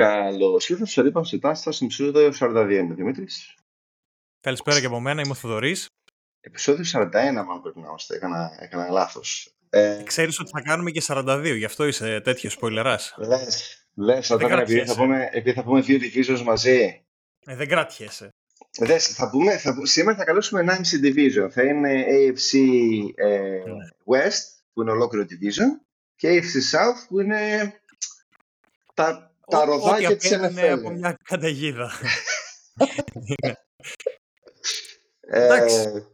Καλώς ήρθατε στο Ρήπαν Τάστα στο επεισόδιο 42. Είμαι ο Δημήτρης. Καλησπέρα και από μένα, είμαι ο Θοδωρής. Επεισόδιο 41, μάλλον πρέπει να είμαστε. Έκανα, έκανα λάθος. Ε, Ξέρεις ότι θα κάνουμε και 42, γι' αυτό είσαι τέτοιος spoilerάς. Λες, λες, όταν επειδή θα, πούμε, επειδή θα πούμε δύο divisions μαζί. Ε, δεν κρατιέσαι. Δες, θα πούμε, θα, σήμερα θα καλέσουμε 1,5 division. Θα είναι AFC ε, ναι. West, που είναι ολόκληρο division, και AFC South, που είναι τα τα ροδάκια της NFL. από μια καταιγίδα. Ε, Εντάξει.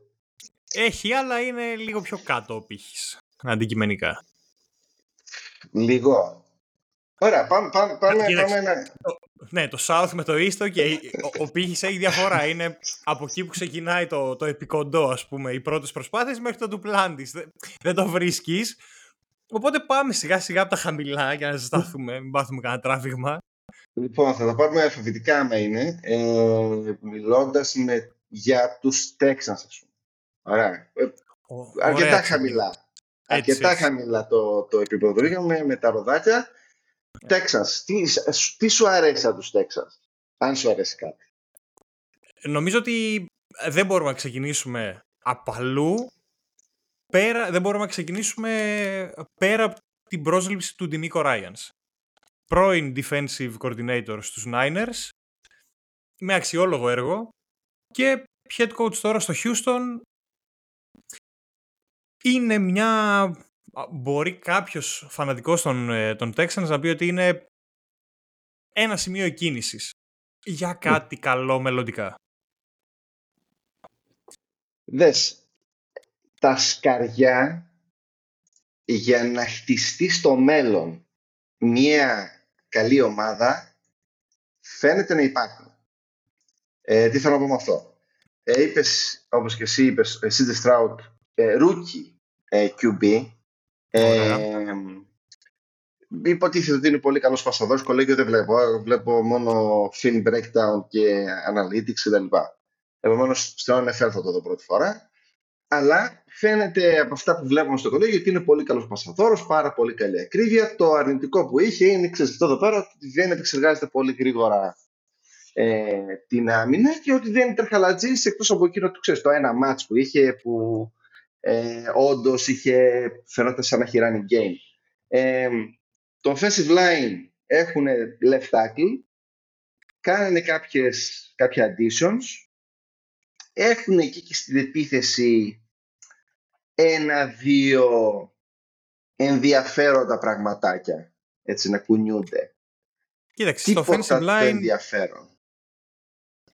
Έχει, αλλά είναι λίγο πιο κάτω ο πύχης, αντικειμενικά. Λίγο. Ωραία, πάμε, πάμε, πάμε, πάμε Ναι, το South με το East, και ο, ο πύχης έχει διαφορά. Είναι από εκεί που ξεκινάει το, το επικοντό, ας πούμε, οι πρώτες προσπάθειες μέχρι το του πλάντης. Δεν, δεν το βρίσκεις. Οπότε πάμε σιγά σιγά από τα χαμηλά για να ζητάθουμε, μην πάθουμε κανένα τράφηγμα. Λοιπόν, θα τα πάρουμε αλφαβητικά άμα είναι, ε, μιλώντας με, για τους Texans, ας πούμε. Ωραία. Ε, αρκετά ωραία, χαμηλά. Έτσι, αρκετά έτσι. χαμηλά το, το επίπεδο με, με τα ροδάκια. Texans, τι, τι σου αρέσει από τους Texans, αν σου αρέσει κάτι; Νομίζω ότι δεν μπορούμε να ξεκινήσουμε από αλλού πέρα, δεν μπορούμε να ξεκινήσουμε πέρα από την πρόσληψη του Ντιμίκο Ράιανς. Πρώην defensive coordinator στους Niners, με αξιόλογο έργο και head coach τώρα στο Houston είναι μια... Μπορεί κάποιος φανατικός των, ε, των Texans να πει ότι είναι ένα σημείο εκκίνησης για κάτι καλό μελλοντικά. Δες, τα σκαριά για να χτιστεί στο μέλλον μια καλή ομάδα φαίνεται να υπάρχουν. Ε, τι θέλω να πω με αυτό; Ε, είπες, όπως και εσύ είπες, εσύ The Stroud, ε, rookie ε, QB. Ε, υποτίθεται ότι είναι πολύ καλός πασαδόρος, κολέγιο δεν βλέπω. Βλέπω μόνο film breakdown και analytics κτλ. Επομένως, στο NFL θα το δω πρώτη φορά αλλά φαίνεται από αυτά που βλέπουμε στο κολέγιο ότι είναι πολύ καλός πασαδόρο, πάρα πολύ καλή ακρίβεια. Το αρνητικό που είχε είναι, ξέρετε, αυτό εδώ πέρα, ότι δεν επεξεργάζεται πολύ γρήγορα ε, την άμυνα και ότι δεν υπερχαλατζή εκτός από εκείνο του ξέρεις, το ένα match που είχε που ε, όντως είχε φαινόταν σαν να χειράνει game. Ε, το offensive line έχουν left tackle, κάνανε κάποιες, κάποια additions, έχουν εκεί και στην επίθεση ένα-δύο ενδιαφέροντα πραγματάκια έτσι να κουνιούνται. Κοίταξε, στο offensive line... ενδιαφέρον.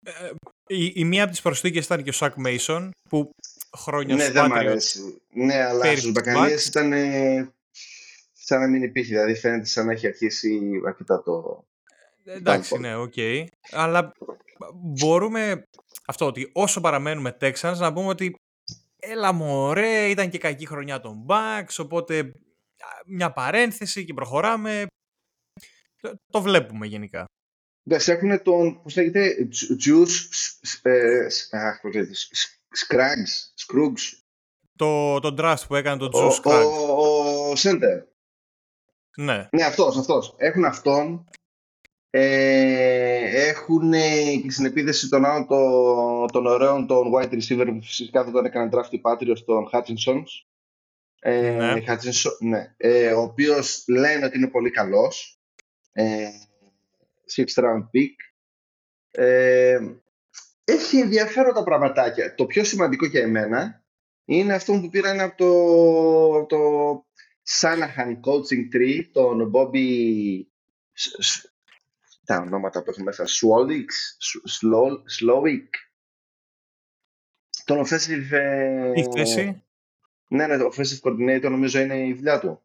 Ε, η, η, μία από τις προσθήκες ήταν και ο Shaq Mason που χρόνια ναι, δεν μ' αρέσει. Ναι, αλλά στους Buccaneers ήταν σαν να μην υπήρχε. Δηλαδή φαίνεται σαν να έχει αρχίσει αρκετά το... Ε, εντάξει, ναι, ok. Okay. Αλλά μπορούμε αυτό ότι όσο παραμένουμε Texans να πούμε ότι έλα μωρέ, ήταν και κακή χρονιά των Bucs, οπότε μια παρένθεση και προχωράμε. Το, βλέπουμε γενικά. Εντάξει, έχουν τον, πώς λέγεται, Juice, ε, Scruggs, Scruggs. Το, το draft που έκανε τον Juice Scruggs. Ο, ο, Center. Ναι. Ναι, αυτός, αυτός. Έχουν αυτόν ε, έχουν και στην επίθεση των άλλων των, των ωραίων των wide receiver που φυσικά δεν τον έκαναν draft οι Patriots τον Hutchinson. Ε, ναι. Hutchinson ναι. Ε, ο οποίος λένε ότι είναι πολύ καλός. Ε, sixth round pick. Ε, έχει ενδιαφέροντα πραγματάκια. Το πιο σημαντικό για εμένα είναι αυτό που πήραν από το, το Sanahan Coaching Tree, τον Bobby τα ονόματα που έχουν μέσα. Σουόλιξ, Σλόικ. Τον offensive... Ε, Τι θέση; Ναι, ναι, το offensive coordinator νομίζω είναι η δουλειά του.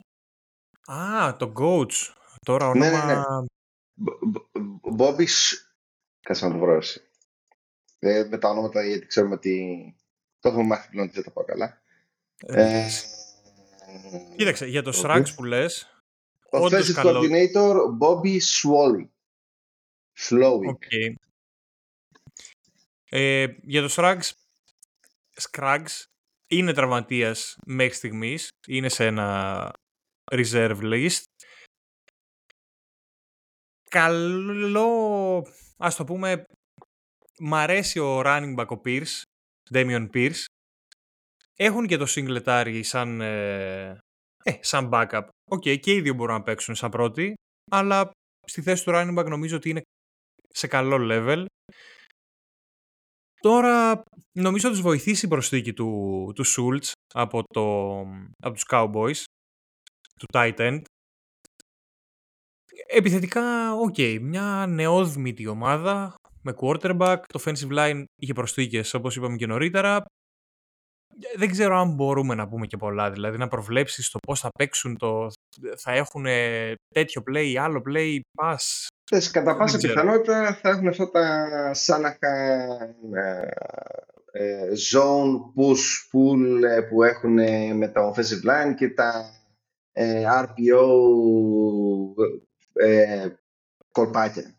Α, το coach. Τώρα όνομα... Ναι, ναι, ναι. Μπόμπις... Κάτσε να το βρω εσύ. Ε, με τα ονόματα γιατί ξέρουμε ότι το έχουμε μάθει πλέον ότι δεν τα πάω καλά. Ε, ε, κοίταξε, για το okay. Srags που λες, Offensive καλό... coordinator Bobby Swally. Slowing. Okay. Ε, για το Scruggs, Scruggs είναι τραυματίας μέχρι στιγμής. Είναι σε ένα reserve list. καλό, ας το πούμε, μ' αρέσει ο running back ο Pierce, Dameon Pierce. Έχουν και το Singletary σαν, ε, ε, σαν backup. Ok, okay, και οι δύο μπορούν να παίξουν σαν πρώτη, αλλά στη θέση του running back νομίζω ότι είναι σε καλό level. Τώρα νομίζω ότι τους βοηθήσει η προσθήκη του, του Schultz από, το, από τους Cowboys, του tight end. Επιθετικά, ok, okay, μια νεόδμητη ομάδα με quarterback, το offensive line είχε προσθήκες όπως είπαμε και νωρίτερα. Δεν ξέρω αν μπορούμε να πούμε και πολλά, δηλαδή να προβλέψεις το πώς θα παίξουν, το, θα έχουν τέτοιο play, άλλο play, pass, Πες, κατά πάσα πιθανότητα θα έχουν αυτά τα Shanahan ε, ε, zone push pull ε, που έχουν με τα offensive line και τα RPO κολπάκια.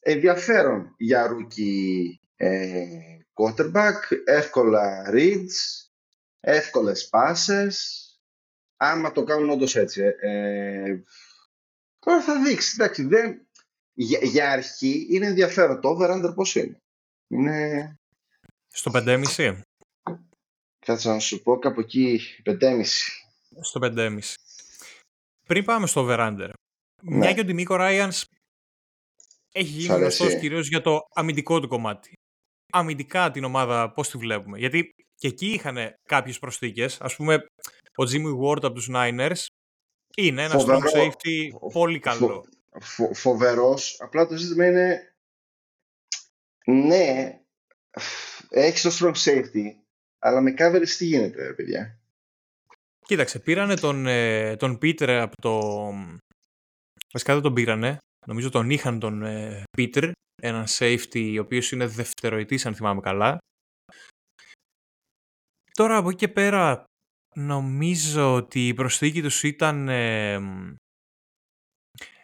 ενδιαφέρον για rookie quarterback, εύκολα reads, εύκολες πάσες, άμα το κάνουν όντως έτσι. Τώρα θα δείξει. Εντάξει, δεν... για, για αρχή είναι ενδιαφέρον. Το over-under πώς είναι; Είναι... Στο 5,5. Κάτσε να σου πω κάπου εκεί 5,5. Στο 5,5. Πριν πάμε στο over-under. Ναι. Μια και ο Ντιμίκο Ράιανς έχει γίνει γνωστός κυρίως για το αμυντικό του κομμάτι. Αμυντικά την ομάδα πώς τη βλέπουμε. Γιατί και εκεί είχαν κάποιες προσθήκες. Α πούμε, ο Jimmy Ward από τους Niners είναι ένας strong safety πολύ καλό. Φο, φοβερός. Απλά το ζήτημα είναι ναι, έχεις το strong safety, αλλά με coverage τι γίνεται, παιδιά; Κοίταξε, πήρανε τον, ε, τον Peter από το... Βασικά δεν τον πήρανε. Νομίζω τον είχαν τον ε, Peter, έναν safety, ο οποίος είναι δευτεροετής, αν θυμάμαι καλά. Τώρα από εκεί και πέρα Νομίζω ότι η προσθήκη τους ήταν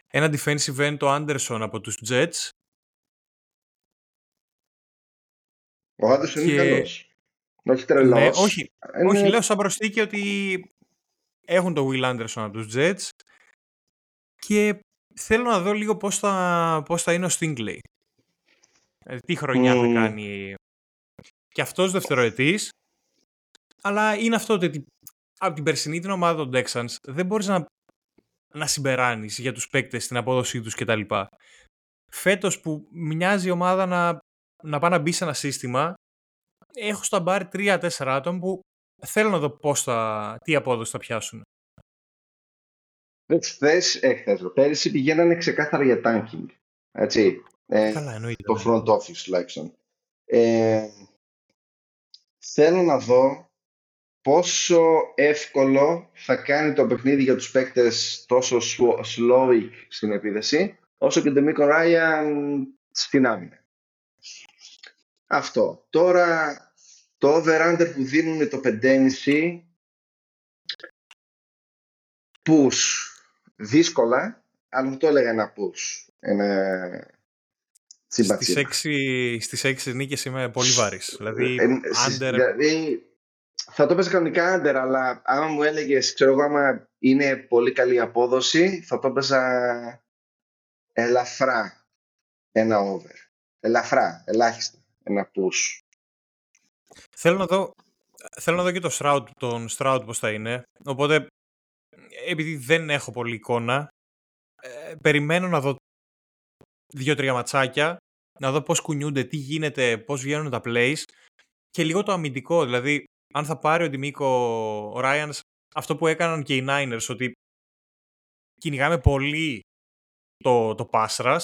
ένα defensive end ο Anderson από τους Jets. Ο Anderson και... είναι καλός. Όχι τρελός. Ναι, όχι, όχι, λέω σαν προσθήκη ότι έχουν το Will Anderson από τους Jets και θέλω να δω λίγο πώς θα, πώς θα είναι ο Stingley. Δηλαδή, τι χρονιά mm. θα κάνει. Και αυτός δευτεροετής αλλά είναι αυτό ότι από την περσινή την ομάδα των Texans δεν μπορείς να, να συμπεράνεις για τους παίκτες την απόδοσή τους κτλ. Φέτος που μοιάζει η ομάδα να, να πάει να μπει σε ένα σύστημα έχω στα μπάρι 3-4 άτομα που θέλω να δω πώς θα, τι απόδοση θα πιάσουν. Χθες, ε, πέρυσι πηγαίνανε ξεκάθαρα για tanking. Έτσι. Ε, Καλά, εννοείται. Το ναι. front office τουλάχιστον. Ε, θέλω να δω πόσο εύκολο θα κάνει το παιχνίδι για τους παίκτες τόσο slow στην επίδεση, όσο και το Μίκο Ράιαν στην άμυνα. Αυτό. Τώρα, το over-under που δίνουν το 5,5 push δύσκολα, αλλά δεν το έλεγα ένα push. Ένα στις 6, στις 6 νίκες είμαι πολύ βάρης. Δηλαδή, ε, under... δηλαδή θα το έπαιζα κανονικά άντερ, αλλά άμα μου έλεγες, ξέρω εγώ, άμα είναι πολύ καλή απόδοση, θα το έπαιζα ελαφρά ένα over. Ελαφρά, ελάχιστα ένα push. Θέλω να δω, θέλω να δω και το Stroud, τον Stroud πώς θα είναι. Οπότε, επειδή δεν έχω πολύ εικόνα, ε, περιμένω να δω δύο-τρία ματσάκια, να δω πώς κουνιούνται, τι γίνεται, πώς βγαίνουν τα plays και λίγο το αμυντικό, δηλαδή αν θα πάρει ο Ντιμίκο ο Ράιανς αυτό που έκαναν και οι Niners, ότι κυνηγάμε πολύ το, το pass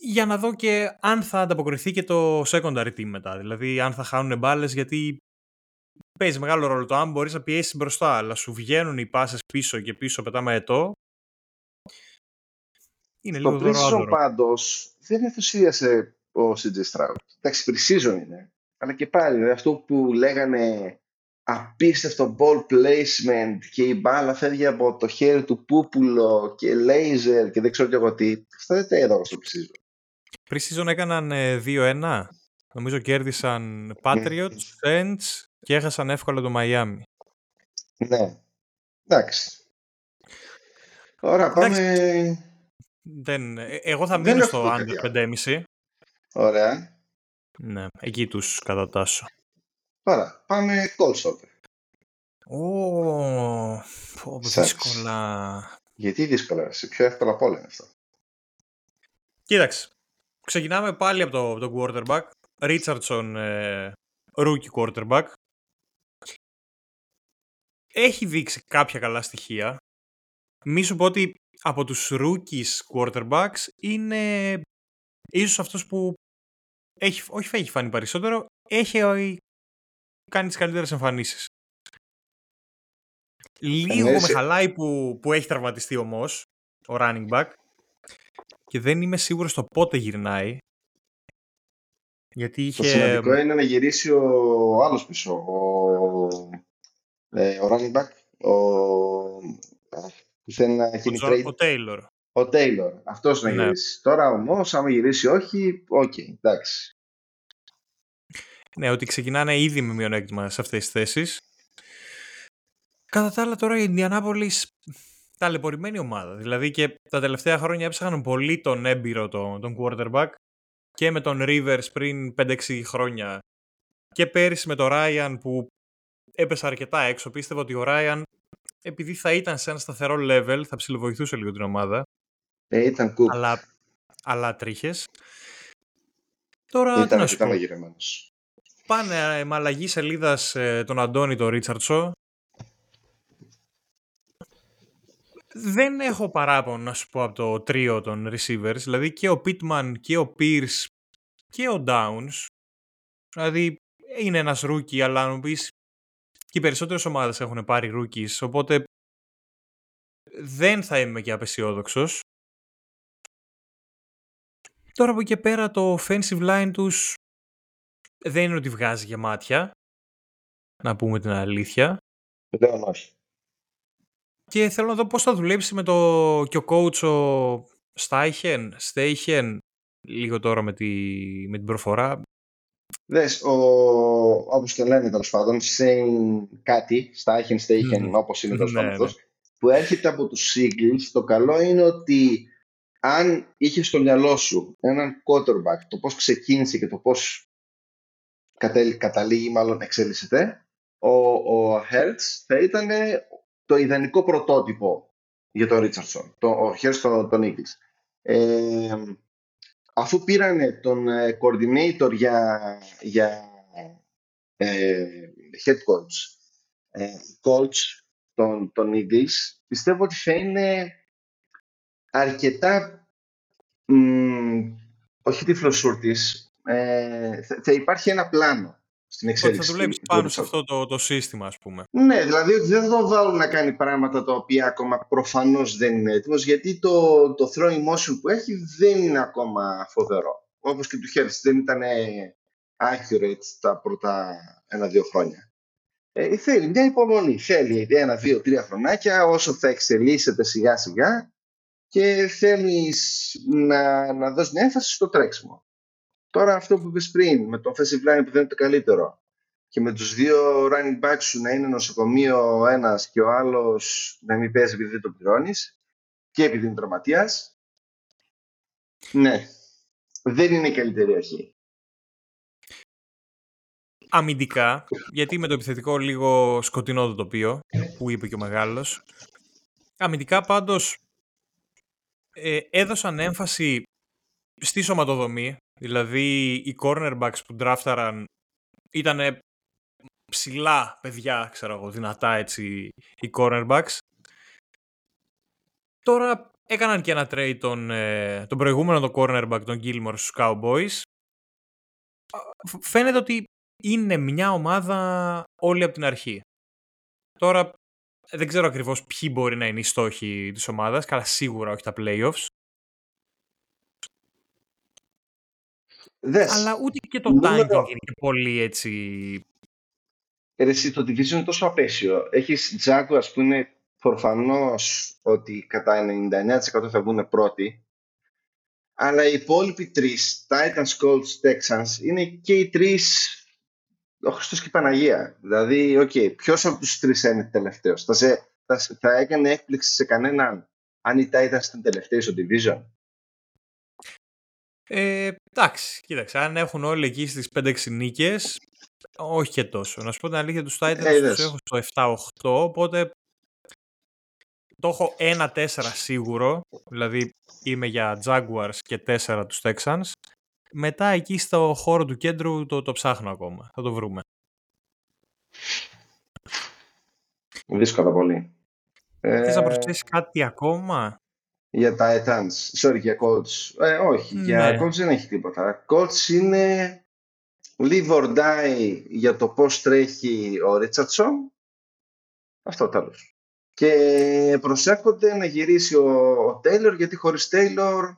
για να δω και αν θα ανταποκριθεί και το secondary team μετά. Δηλαδή, αν θα χάνουν μπάλες, γιατί παίζει μεγάλο ρόλο το αν μπορείς να πιέσεις μπροστά, αλλά σου βγαίνουν οι πάσες πίσω και πίσω πετάμε ετώ. Είναι το λίγο Το πάντως δεν ενθουσίασε ο CJ Stroud. Εντάξει, pre είναι αλλά και πάλι δηλαδή αυτό που λέγανε απίστευτο ball placement και η μπάλα φεύγει από το χέρι του Πούπουλο και laser και δεν ξέρω και εγώ τι. Αυτά δεν τα είδα στο pre-season. Pre-season έκαναν 2-1. Νομίζω κέρδισαν Patriots, Saints και έχασαν εύκολα το Miami. Ναι. Εντάξει. Ωραία, πάμε... Δεν, ε, εγώ θα μείνω στο under 5,5. Ωραία. Ναι, εκεί τους κατατάσσω. Ωραία, πάμε Colts over. Ω, δύσκολα. Γιατί δύσκολα, σε πιο εύκολα από όλα είναι αυτό. Κοίταξε, ξεκινάμε πάλι από το, το quarterback. Richardson, ε, rookie quarterback. Έχει δείξει κάποια καλά στοιχεία. Μη σου πω ότι από τους rookies quarterbacks είναι ίσως αυτός που έχει, όχι έχει φάνει περισσότερο, έχει κάνει τις καλύτερες εμφανίσεις. Λίγο με χαλάει που, που έχει τραυματιστεί όμως ο running back και δεν είμαι σίγουρος το πότε γυρνάει. Γιατί είχε... Το σημαντικό είναι να γυρίσει ο άλλος πίσω, ο, ε, ο running back, ο, που θέλει να γίνει trade. Ο Taylor. Ο Taylor, αυτός να ναι. γυρίσει. Τώρα όμως, άμα γυρίσει όχι, οκ, okay, εντάξει. Ναι, ότι ξεκινάνε ήδη με μειονέκτημα σε αυτές τις θέσεις. Κατά τα άλλα τώρα η Ινδιανάπολης ταλαιπωρημένη ομάδα. Δηλαδή και τα τελευταία χρόνια έψαχναν πολύ τον έμπειρο τον, τον quarterback και με τον Rivers πριν 5-6 χρόνια και πέρυσι με τον Ryan που έπεσε αρκετά έξω. Πίστευα ότι ο Ryan επειδή θα ήταν σε ένα σταθερό level θα ψηλοβοηθούσε λίγο την ομάδα. Ε, ήταν cool. Αλλά, αλλά τρίχες. Τώρα, ήταν αρκετά μαγειρεμένος. Πάνε ε, με αλλαγή σελίδας ε, τον Αντώνη τον Ρίτσαρτσο δεν έχω παράπονο να σου πω από το τρίο των receivers. Δηλαδή και ο Pittman και ο Pierce και ο Downs. Δηλαδή είναι ένας rookie, αλλά να πεις και οι περισσότερες ομάδες έχουν πάρει rookies, οπότε δεν θα είμαι και απεσιόδοξος. Τώρα από εκεί πέρα το offensive line τους δεν είναι ότι βγάζει γεμάτια, να πούμε την αλήθεια. Δεν όχι. Και θέλω να δω πώς θα δουλέψει με το και ο coach ο Στάιχεν, Στέιχεν, λίγο τώρα με, τη, με την προφορά. Δες, ο, όπως το λένε τέλος πάντων, Σέιν κάτι, Στάιχεν, Στέιχεν, mm. όπως είναι τέλος ναι, πάντων ναι. που έρχεται από τους Eagles, το καλό είναι ότι αν είχες στο μυαλό σου έναν quarterback, το πώς ξεκίνησε και το πώς καταλήγει μάλλον εξέλισσεται, ο, ο Hertz θα ήταν το ιδανικό πρωτότυπο για τον Ρίτσαρdsον, το, ο Χέρς τον, τον Eagles. Ε, αφού πήρανε τον ε, coordinator για, για ε, head coach, ε, coach των, των Eagles, πιστεύω ότι θα είναι αρκετά μ, όχι τυφλοσούρτης, ε, θα, θα υπάρχει ένα πλάνο στην εξέλιξη. Θα δουλέψει πάνω σε αυτό το, το σύστημα, ας πούμε. Ναι, δηλαδή ότι δεν θα το βάλουν να κάνει πράγματα τα οποία ακόμα προφανώς δεν είναι έτοιμος, γιατί το, το throwing motion που έχει δεν είναι ακόμα φοβερό. Όπως και του Χέρτς δεν ήταν accurate τα πρώτα ένα-δύο χρόνια. Ε, θέλει μια υπομονή. Θέλει ένα, δύο, τρία χρονάκια όσο θα εξελίσσεται σιγά σιγά και θέλεις να, να δώσεις έμφαση στο τρέξιμο. Τώρα αυτό που είπες πριν, με τον offensive line που δεν είναι το καλύτερο. Και με τους δύο running backs σου να είναι νοσοκομείο ο ένας και ο άλλος να μην παίζει επειδή δεν το πληρώνεις και επειδή είναι τραυματίας, ναι, δεν είναι η καλύτερη αρχή. Αμυντικά, γιατί με το επιθετικό λίγο σκοτεινό το τοπίο, που είπε και ο μεγάλος, αμυντικά πάντως ε, έδωσαν έμφαση στη σωματοδομή, Δηλαδή οι cornerbacks που ντράφταραν ήταν ψηλά παιδιά, ξέρω εγώ, δυνατά έτσι οι cornerbacks. Τώρα έκαναν και ένα trade τον, ε, τον προηγούμενο το cornerback, τον Gilmore στους Cowboys. Φαίνεται ότι είναι μια ομάδα όλη από την αρχή. Τώρα δεν ξέρω ακριβώς ποιοι μπορεί να είναι οι στόχοι της ομάδας, καλά σίγουρα όχι τα playoffs. Δες. Αλλά ούτε και το Νούμερο... είναι πολύ έτσι... Εσύ, το division είναι τόσο απέσιο. Έχεις Jaguars που είναι προφανώς ότι κατά 99% θα βγουν πρώτοι. Αλλά οι υπόλοιποι τρεις, Titans, Colts, Texans, είναι και οι τρεις ο Χριστός και η Παναγία. Δηλαδή, ok, okay, ποιος από τους τρεις είναι τελευταίος; Θα, σε, θα, θα έκανε έκπληξη σε κανέναν. αν οι Titans ήταν τελευταίοι στο Division; Ε, εντάξει, κοίταξε, αν έχουν όλοι εκεί στις 5-6 νίκες, όχι και τόσο. Να σου πω την αλήθεια, τους Titans ε, τους έχω στο 7-8, οπότε το έχω 1-4 σίγουρο, δηλαδή είμαι για Jaguars και 4 τους Texans. Μετά εκεί στο χώρο του κέντρου το, το ψάχνω ακόμα, θα το βρούμε. Δύσκολα πολύ. Θες να ε, προσθέσεις κάτι ακόμα; Για Titans, sorry, για Colts. Ε, όχι, για ναι. Colts δεν έχει τίποτα. Colts είναι live or die για το πώς τρέχει ο Ρίτσατσον. Αυτό τέλος. Και προσέχονται να γυρίσει ο Τέιλορ, γιατί χωρίς Τέιλορ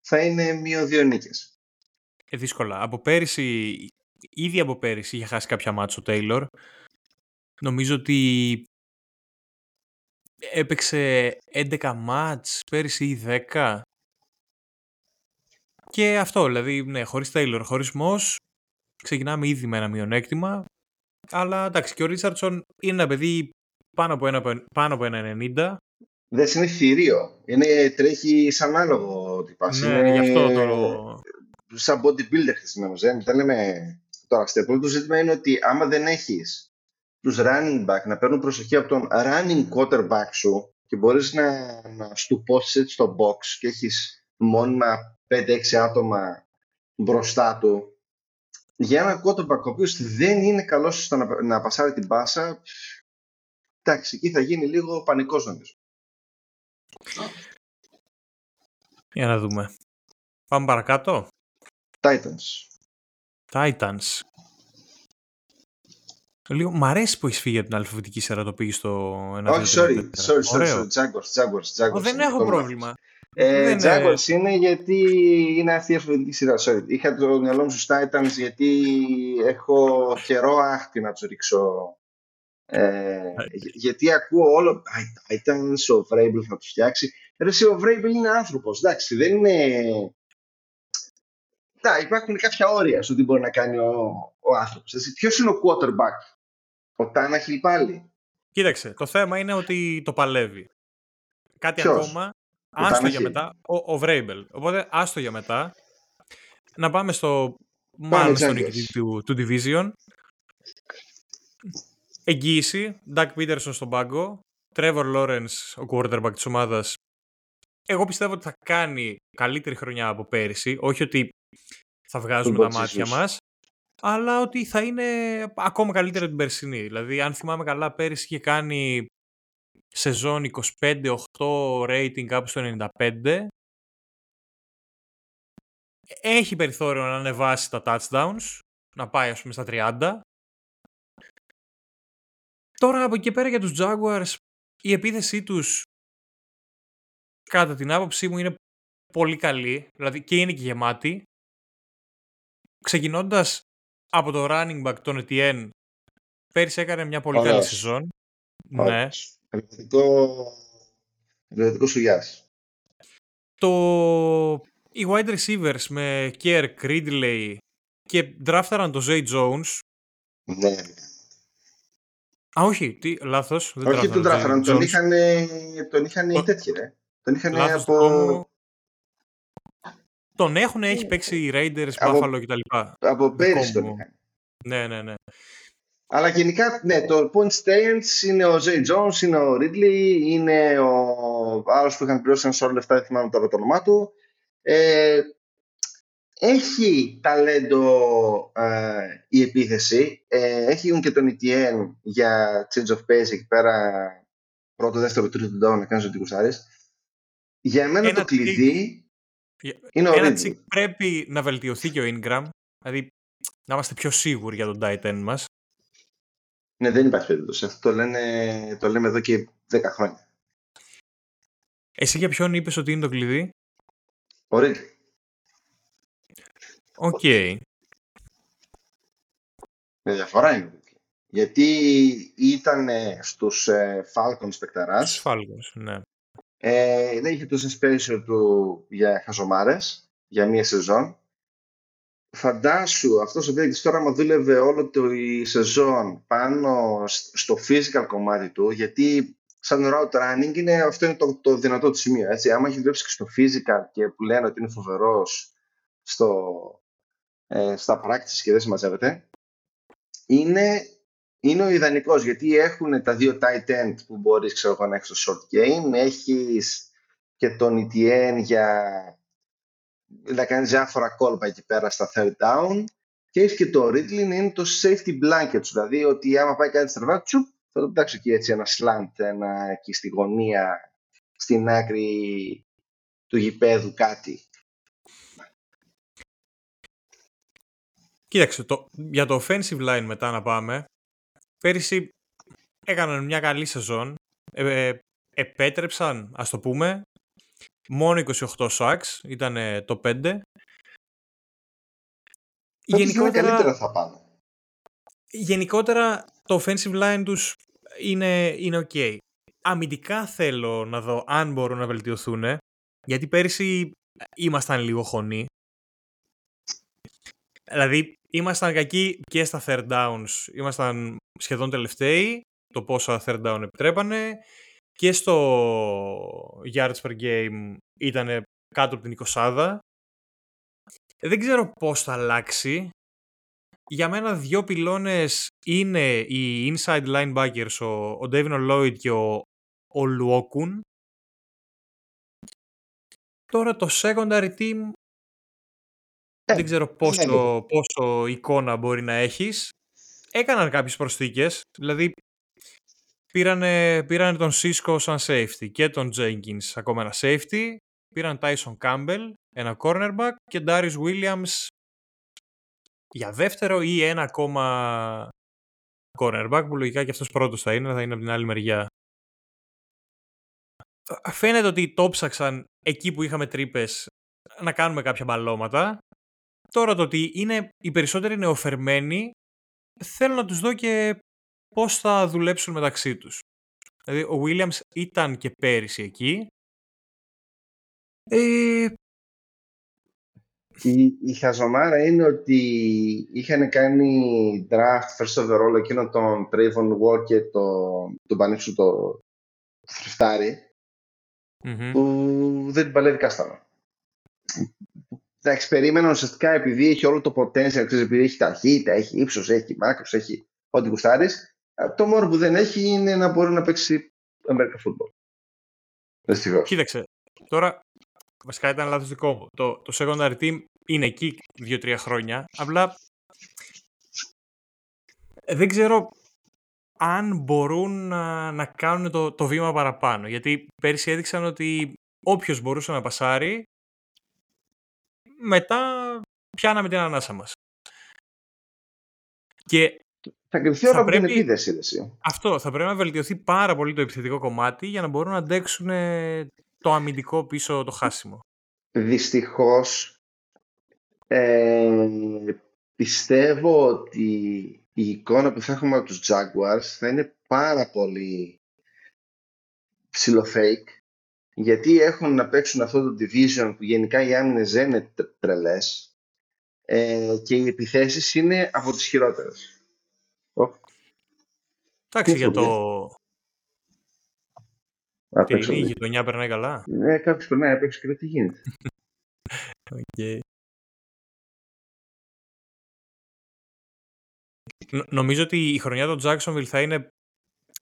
θα είναι μείω δύο νίκες. Ε, δύσκολα. Από πέρυσι, ήδη από πέρυσι είχε χάσει κάποια μάτσο ο Τέιλορ. Νομίζω ότι έπαιξε 11 μάτς πέρυσι ή 10. Και αυτό, δηλαδή, ναι, χωρίς Taylor, χωρίς Moss, ξεκινάμε ήδη με ένα μειονέκτημα. Αλλά εντάξει, και ο Ρίτσαρτσον είναι ένα παιδί πάνω από ένα, πάνω από ένα 90. Δεν είναι θηρίο. Είναι, τρέχει σαν άλογο τυπάς. Ναι, είναι... γι' αυτό το... Σαν bodybuilder χρησιμοποιημένος. Δεν, λέμε... Τώρα, στο το ζήτημα είναι ότι άμα δεν έχεις τους running back να παίρνουν προσοχή από τον running quarterback σου και μπορείς να, να του πώσεις στο box και έχεις μόνιμα 5-6 άτομα μπροστά του για ένα quarterback ο οποίος δεν είναι καλός στο να, να πασάρει την πάσα εντάξει, εκεί θα γίνει λίγο πανικός νομίζω. Για να δούμε. Πάμε παρακάτω. Titans. Titans. Λίγο, μ' αρέσει που έχεις φύγει από την αλφαβητική σειρά το πήγες στο ένα Όχι, sorry, sorry, sorry, sorry, Jaguars, Jaguars, Jaguars. Δεν έχω πρόβλημα. Ε, Jaguars είναι γιατί είναι αυτή η αλφαβητική σειρά. Sorry. Είχα το μυαλό μου στους Titans γιατί έχω καιρό άχτη να τους ρίξω. Ε, γιατί ακούω όλο Titans, ο Vrabel θα τους φτιάξει. Ρε, ο Vrabel είναι άνθρωπος, εντάξει, δεν είναι... Να, υπάρχουν κάποια όρια στο τι μπορεί να κάνει ο, ο άνθρωπος. Ποιος είναι ο quarterback; Ο Τάναχιλ πάλι. Κοίταξε, το θέμα είναι ότι το παλεύει. Κάτι ακόμα. άστο για μετά. Ο, ο Βρέιμπελ. Οπότε άστο για μετά. Να πάμε στο μάλλον στον νικητή του, του Division. Εγγύηση. Doug Peterson στον πάγκο. Trevor Lawrence, ο quarterback της ομάδας. Εγώ πιστεύω ότι θα κάνει καλύτερη χρονιά από πέρυσι. Όχι ότι θα βγάζουμε τα μάτια μας αλλά ότι θα είναι ακόμα καλύτερα την περσινή. Δηλαδή, αν θυμάμαι καλά, πέρυσι είχε κάνει σεζόν 25-8 rating κάπου στο 95. Έχει περιθώριο να ανεβάσει τα touchdowns, να πάει ας πούμε στα 30. Τώρα από εκεί πέρα για τους Jaguars, η επίθεσή τους κατά την άποψή μου είναι πολύ καλή, δηλαδή και είναι και γεμάτη. Ξεκινώντας από το running back τον Etienne πέρυσι έκανε μια πολύ καλή σεζόν. Ναι. Ελευθερικό σουγιάς. Το... Οι wide receivers με Kerr, Ridley και draftαραν το Zay Jones. Ναι. Α, όχι, τι, λάθος. Δεν όχι τον draftαραν, τον είχαν, τον είχαν οι τέτοιοι, ρε. Τον είχαν από... Τον έχουν, έχει παίξει οι Raiders, από, Buffalo κτλ. Από πέρυσι τον είχαν. Ναι, ναι, ναι. Αλλά γενικά, ναι, το point stance είναι ο Zay Jones, είναι ο Ridley, είναι ο άλλος που είχαν πληρώσει ένα σώρο λεφτά, δεν θυμάμαι τώρα το όνομά του. Ε, έχει ταλέντο ε, η επίθεση. Ε, έχει και τον ETN για change of pace εκεί πέρα. Πρώτο, δεύτερο, τρίτο down να κάνεις ό,τι Για μένα το κλειδί είναι ο Ridley. πρέπει να βελτιωθεί και ο Ingram. Δηλαδή να είμαστε πιο σίγουροι για τον tight end μας. Ναι, δεν υπάρχει περίπτωση. Αυτό το, λένε, το λέμε εδώ και 10 χρόνια. Εσύ για ποιον είπες ότι είναι το κλειδί; Ωραία. Ok. Okay. Με διαφορά είναι. Γιατί ήταν στους ε, Falcons παικταράς. Στους Falcons, ναι. Ε, δεν είχε το special του για χαζομάρες, για μία σεζόν φαντάσου αυτός ο παίκτης τώρα μα δούλευε όλο το η σεζόν πάνω στο physical κομμάτι του γιατί σαν route running είναι, αυτό είναι το, το δυνατό του σημείο. Έτσι. Άμα έχει δουλέψει και στο physical και που λένε ότι είναι φοβερός στο, ε, στα practice και δεν συμμαζεύεται, είναι, είναι ο ιδανικός γιατί έχουν τα δύο tight end που μπορείς ξέρω, να έχεις στο short game, έχεις και τον ETN για να κάνεις διάφορα κόλπα εκεί πέρα στα third down και έχεις και το Ridley είναι το safety blanket δηλαδή ότι άμα πάει κάτι στραβά, τσουπ, θα το πετάξω εκεί έτσι ένα slant, ένα εκεί στη γωνία, στην άκρη του γηπέδου κάτι. Κοίταξε, το, για το offensive line μετά να πάμε. Πέρυσι έκαναν μια καλή σεζόν. Ε, ε επέτρεψαν, ας το πούμε, μόνο 28 sacks, ήταν το 5. Γενικότερα, καλύτερα θα πάνε. Γενικότερα το offensive line τους είναι, είναι ok. Αμυντικά θέλω να δω αν μπορούν να βελτιωθούν, γιατί πέρυσι ήμασταν λίγο χωνοί. Δηλαδή, ήμασταν κακοί και στα third downs. Ήμασταν σχεδόν τελευταίοι, το πόσα third down επιτρέπανε. Και στο yards per game ήταν κάτω από την 20 Δεν ξέρω πώς θα αλλάξει. Για μένα δύο πυλώνες είναι οι inside linebackers, ο, ο Devin Lloyd και ο, ο Λουόκουν. Τώρα το secondary team ε, δεν ξέρω πόσο, πόσο εικόνα μπορεί να έχεις. Έκαναν κάποιες προσθήκες, δηλαδή πήρανε, πήρανε τον Cisco σαν safety και τον Jenkins ακόμα ένα safety, πήραν Tyson Campbell, ένα cornerback και Darius Williams για δεύτερο ή ένα ακόμα cornerback που λογικά και αυτός πρώτος θα είναι, θα είναι από την άλλη μεριά. Φαίνεται ότι το ψάξαν εκεί που είχαμε τρύπες να κάνουμε κάποια μπαλώματα Τώρα το ότι είναι οι περισσότεροι νεοφερμένοι, θέλω να τους δω και πώς θα δουλέψουν μεταξύ τους. Δηλαδή, ο Williams ήταν και πέρυσι εκεί. Ε... Η, η χαζομάρα είναι ότι είχαν κάνει draft first overall εκείνο τον Trayvon Ward και τον, τον πανίψου το, το θρυφταρι που δεν την παλεύει κάστανα εντάξει, περίμενα ουσιαστικά επειδή έχει όλο το potential, ξέρεις, επειδή έχει ταχύτητα, έχει ύψος, έχει μάκρος, έχει ό,τι γουστάρεις. Το μόνο που δεν έχει είναι να μπορεί να παίξει American football. Δυστυχώς. Κοίταξε, τώρα βασικά ήταν λάθος δικό μου. Το, το secondary team είναι εκεί δύο-τρία χρόνια. Απλά δεν ξέρω αν μπορούν να, να κάνουν το, το βήμα παραπάνω. Γιατί πέρσι έδειξαν ότι όποιος μπορούσε να πασάρει μετά πιάναμε την ανάσα μας. Και θα κρυφθεί ώρα από την επίδεση. Αυτό, θα πρέπει να βελτιωθεί πάρα πολύ το επιθετικό κομμάτι για να μπορούν να αντέξουν το αμυντικό πίσω το χάσιμο. Δυστυχώς ε, πιστεύω ότι η εικόνα που θα έχουμε από τους Jaguars θα είναι πάρα πολύ ψηλοφake γιατί έχουν να παίξουν αυτό το division που γενικά οι άμυνες δεν είναι τρελές ε, και οι επιθέσεις είναι από τις χειρότερες. Εντάξει για το... Τι είναι, η γειτονιά περνάει καλά. Ναι, κάποιος περνάει απ' έξω και τι γίνεται. okay. Νομίζω ότι η χρονιά των Jacksonville θα είναι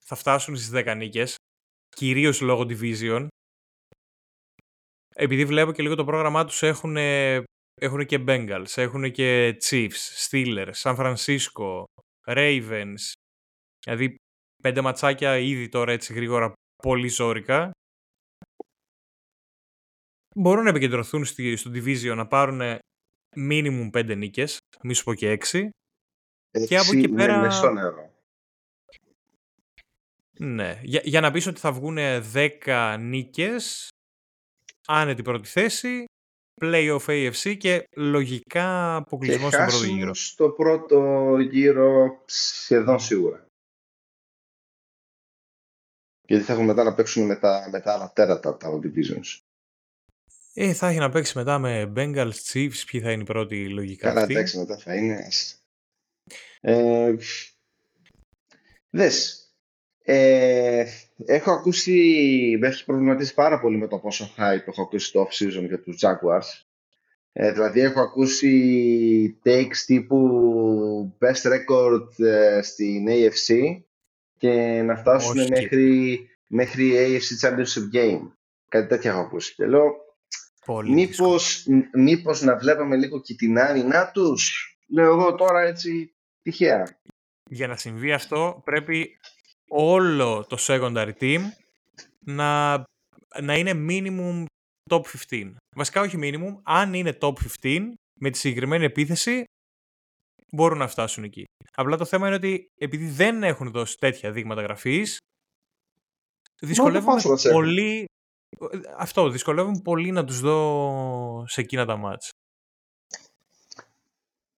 θα φτάσουν στις 10 νίκες κυρίως λόγω division επειδή βλέπω και λίγο το πρόγραμμά τους έχουν, έχουν και Bengals, έχουν και Chiefs, Steelers, San Francisco, Ravens. Δηλαδή πέντε ματσάκια ήδη τώρα έτσι γρήγορα πολύ ζώρικα. Μπορούν να επικεντρωθούν στο Division να πάρουν minimum πέντε νίκες, μη σου πω και έξι. και από εκεί πέρα... Ναι, νερό. Ναι, για, για να πεις ότι θα βγουν 10 νίκες, άνετη πρώτη θέση, playoff AFC και λογικά αποκλεισμό στον πρώτο γύρο. στο πρώτο γύρο σχεδόν σίγουρα. Γιατί θα έχουν μετά να παίξουν με τα, με τα άλλα τέρατα τα divisions. Ε, θα έχει να παίξει μετά με Bengals, Chiefs, ποιοι θα είναι οι πρώτοι λογικά Καλά, εντάξει, μετά θα είναι. Ε, δες, Ε, έχω ακούσει, με έχει προβληματίσει πάρα πολύ με το πόσο hype έχω ακούσει το off-season για τους Jaguars. Ε, δηλαδή έχω ακούσει takes τύπου best record ε, στην AFC και να φτάσουν Όχι. μέχρι, μέχρι AFC Championship Game. Κάτι τέτοιο έχω ακούσει. Και λέω, Πολύ δύσκολο. μήπως, μ- μήπως να βλέπαμε λίγο και την άνινά τους. Λέω εγώ τώρα έτσι τυχαία. Για να συμβεί αυτό πρέπει όλο το secondary team να, να είναι minimum top 15. Βασικά όχι minimum, αν είναι top 15 με τη συγκεκριμένη επίθεση μπορούν να φτάσουν εκεί. Απλά το θέμα είναι ότι επειδή δεν έχουν δώσει τέτοια δείγματα γραφής δυσκολεύομαι πόσο μας έχουν. πολύ αυτό, δυσκολεύομαι πολύ να τους δω σε εκείνα τα μάτς.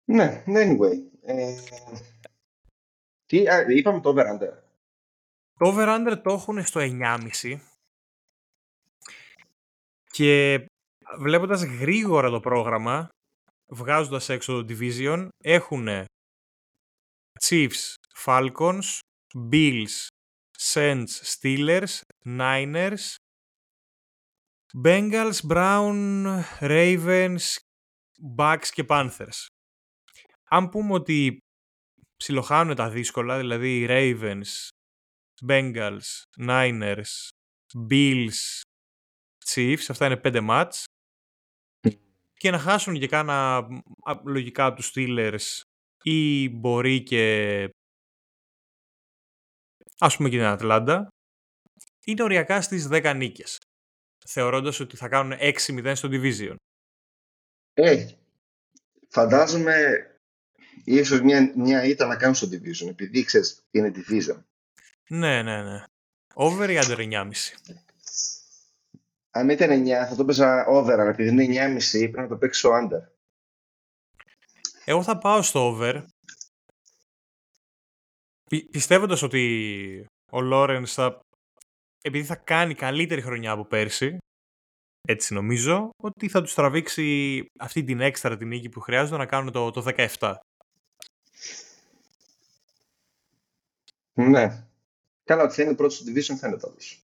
Ναι, anyway. Ε, τι, α, είπαμε το over-under. Το over-under το έχουν στο 9,5 και βλέποντας γρήγορα το πρόγραμμα, βγάζοντας έξω το division, έχουν Chiefs, Falcons, Bills, Saints, Steelers, Niners, Bengals, Brown, Ravens, Bucs και Panthers. Αν πούμε ότι ψιλοχάνουν τα δύσκολα, δηλαδή Ravens, Bengals, Niners, Bills, Chiefs, αυτά είναι πέντε ματς, και να χάσουν και κάνα α, λογικά από τους Steelers ή μπορεί και ας πούμε και την Ατλάντα, είναι οριακά στις 10 νίκες. Θεωρώντας ότι θα κάνουν 6-0 στο Division. Ε, φαντάζομαι ίσως μια, μια ήττα να κάνουν στο division, επειδή ξέρεις είναι division. Ναι, ναι, ναι. Over ή under 9,5. Αν ήταν 9 θα το παίζα over, αλλά επειδή είναι 9,5 πρέπει να το παίξω under. Εγώ θα πάω στο over. Πι- πιστεύοντας ότι ο Λόρενς θα... Επειδή θα κάνει καλύτερη χρονιά από πέρσι, έτσι νομίζω, ότι θα τους τραβήξει αυτή την έξτρα την νίκη που χρειάζονται να κάνουν το, το 17. Ναι. Καλά, ότι θα είναι πρώτος στο division φαίνεται όμως.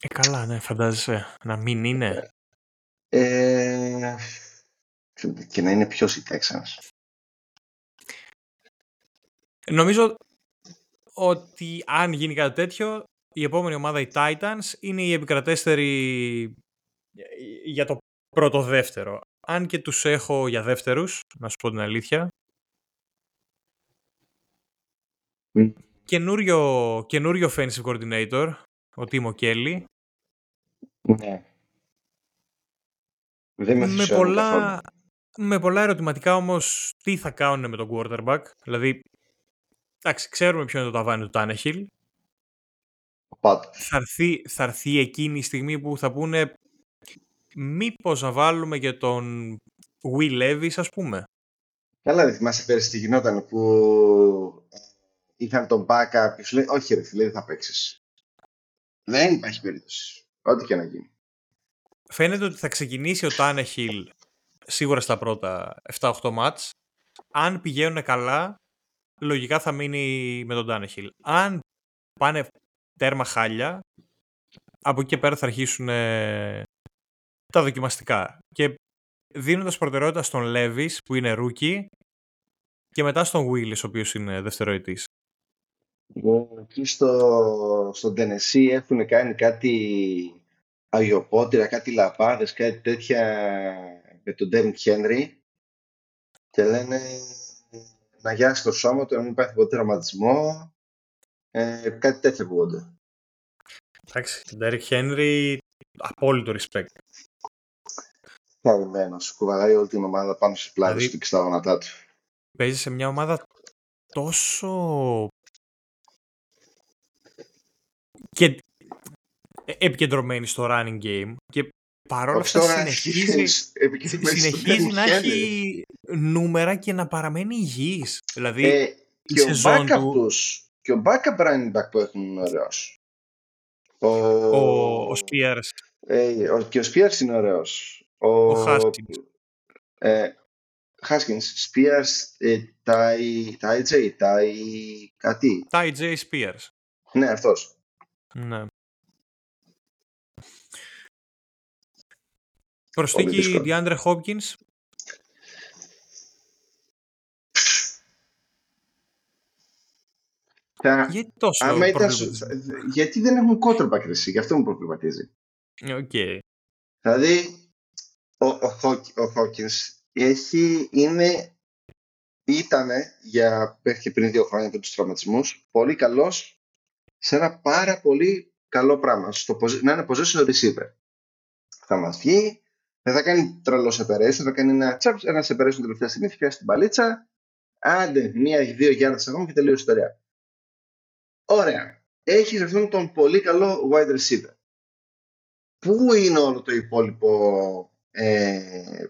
Ε, καλά, ναι, φαντάζεσαι. Να μην είναι. Ε, και να είναι ποιος οι Texans. Νομίζω ότι αν γίνει κάτι τέτοιο, η επόμενη ομάδα, οι Titans, είναι η επικρατέστερη για το πρώτο-δεύτερο. Αν και τους έχω για δεύτερους, να σου πω την αλήθεια. Μμ. Καινούριο, καινούριο offensive coordinator, ο Τίμο Κέλλη, Ναι. Δεν με με ενθουσιάζει πολλά, καθόλου. με πολλά ερωτηματικά όμως τι θα κάνουν με τον quarterback. Δηλαδή, εντάξει, ξέρουμε ποιο είναι το ταβάνι του Tannehill. Ο Πάτος. θα έρθει, θα έρθει εκείνη η στιγμή που θα πούνε μήπως να βάλουμε και τον Will Levis ας πούμε. Καλά, δεν θυμάσαι πέρυσι τι γινόταν που ε, είχαν τον backup και σου λέει όχι ρε φίλε δεν θα παίξεις. Δεν υπάρχει περίπτωση. Ό,τι και να γίνει. Φαίνεται ότι θα ξεκινήσει ο Tannehill σίγουρα στα πρώτα 7-8 μάτς. Αν πηγαίνουν καλά, λογικά θα μείνει με τον Tannehill. Αν πάνε τέρμα χάλια, από εκεί και πέρα θα αρχίσουν ε, τα δοκιμαστικά. Και δίνοντας προτεραιότητα στον Levis που είναι rookie και μετά στον Willis ο οποίος είναι δευτεροετής. Λοιπόν, Εκεί στο, στο Tennessee έχουν κάνει κάτι αγιοπότηρα, κάτι λαπάδες, κάτι τέτοια με τον Derrick Henry και λένε να γιάσει το σώμα του, να μην πάθει ποτέ ρωματισμό. Ε, κάτι τέτοια ακούγονται. Εντάξει, τον Derrick Henry απόλυτο respect. Καημένος, κουβαλάει όλη την ομάδα πάνω στις πλάτες Δηλαδή- του και στα γόνατά του. Παίζει σε μια ομάδα τόσο και ε, επικεντρωμένη στο running game και παρόλα Όχι αυτά τώρα, συνεχίζει, επικεντρωμένη στον συνεχίζει Derrick να Henry. έχει νούμερα και να παραμένει υγιής. Δηλαδή, Ε, η και ο σεζόν backup του- τους, και ο backup running back που έχουν είναι ωραίος. Ο, ο, ο Spears, ε, ο, και ο Spears είναι ωραίος. Ο, Ο Haskins. Ε, Haskins, Spears, ε, Ty, Tyjae, Ty, κάτι. Tyjae Spears. Ναι, αυτός. Ναι. Πολύ Προσθήκη δύσκολο. DeAndre Hopkins. Θα... Γιατί τόσο Άμα ήταν... προβληματισμό; Γιατί δεν έχουν quarterback εσύ, γι' αυτό μου προβληματίζει. Οκ. Δηλαδή, ο, ο, Χόπ- ο Hopkins έχει, είναι, ήτανε για μέχρι και πριν δύο χρόνια από τους τραυματισμούς, πολύ καλός σε ένα πάρα πολύ καλό πράγμα, στο, posi- να είναι position receiver. Θα μας βγει, δεν θα κάνει τρελός separation, θα κάνει ένα, τσαπ, ένα separation τελευταία στιγμή, θα πιάσει την παλίτσα, άντε, μία ή δύο γιάρδες ακόμα και τελείωσε η ιστορία. Ωραία. Έχεις αυτόν τον πολύ καλό wide receiver. Πού είναι όλο το υπόλοιπο ε,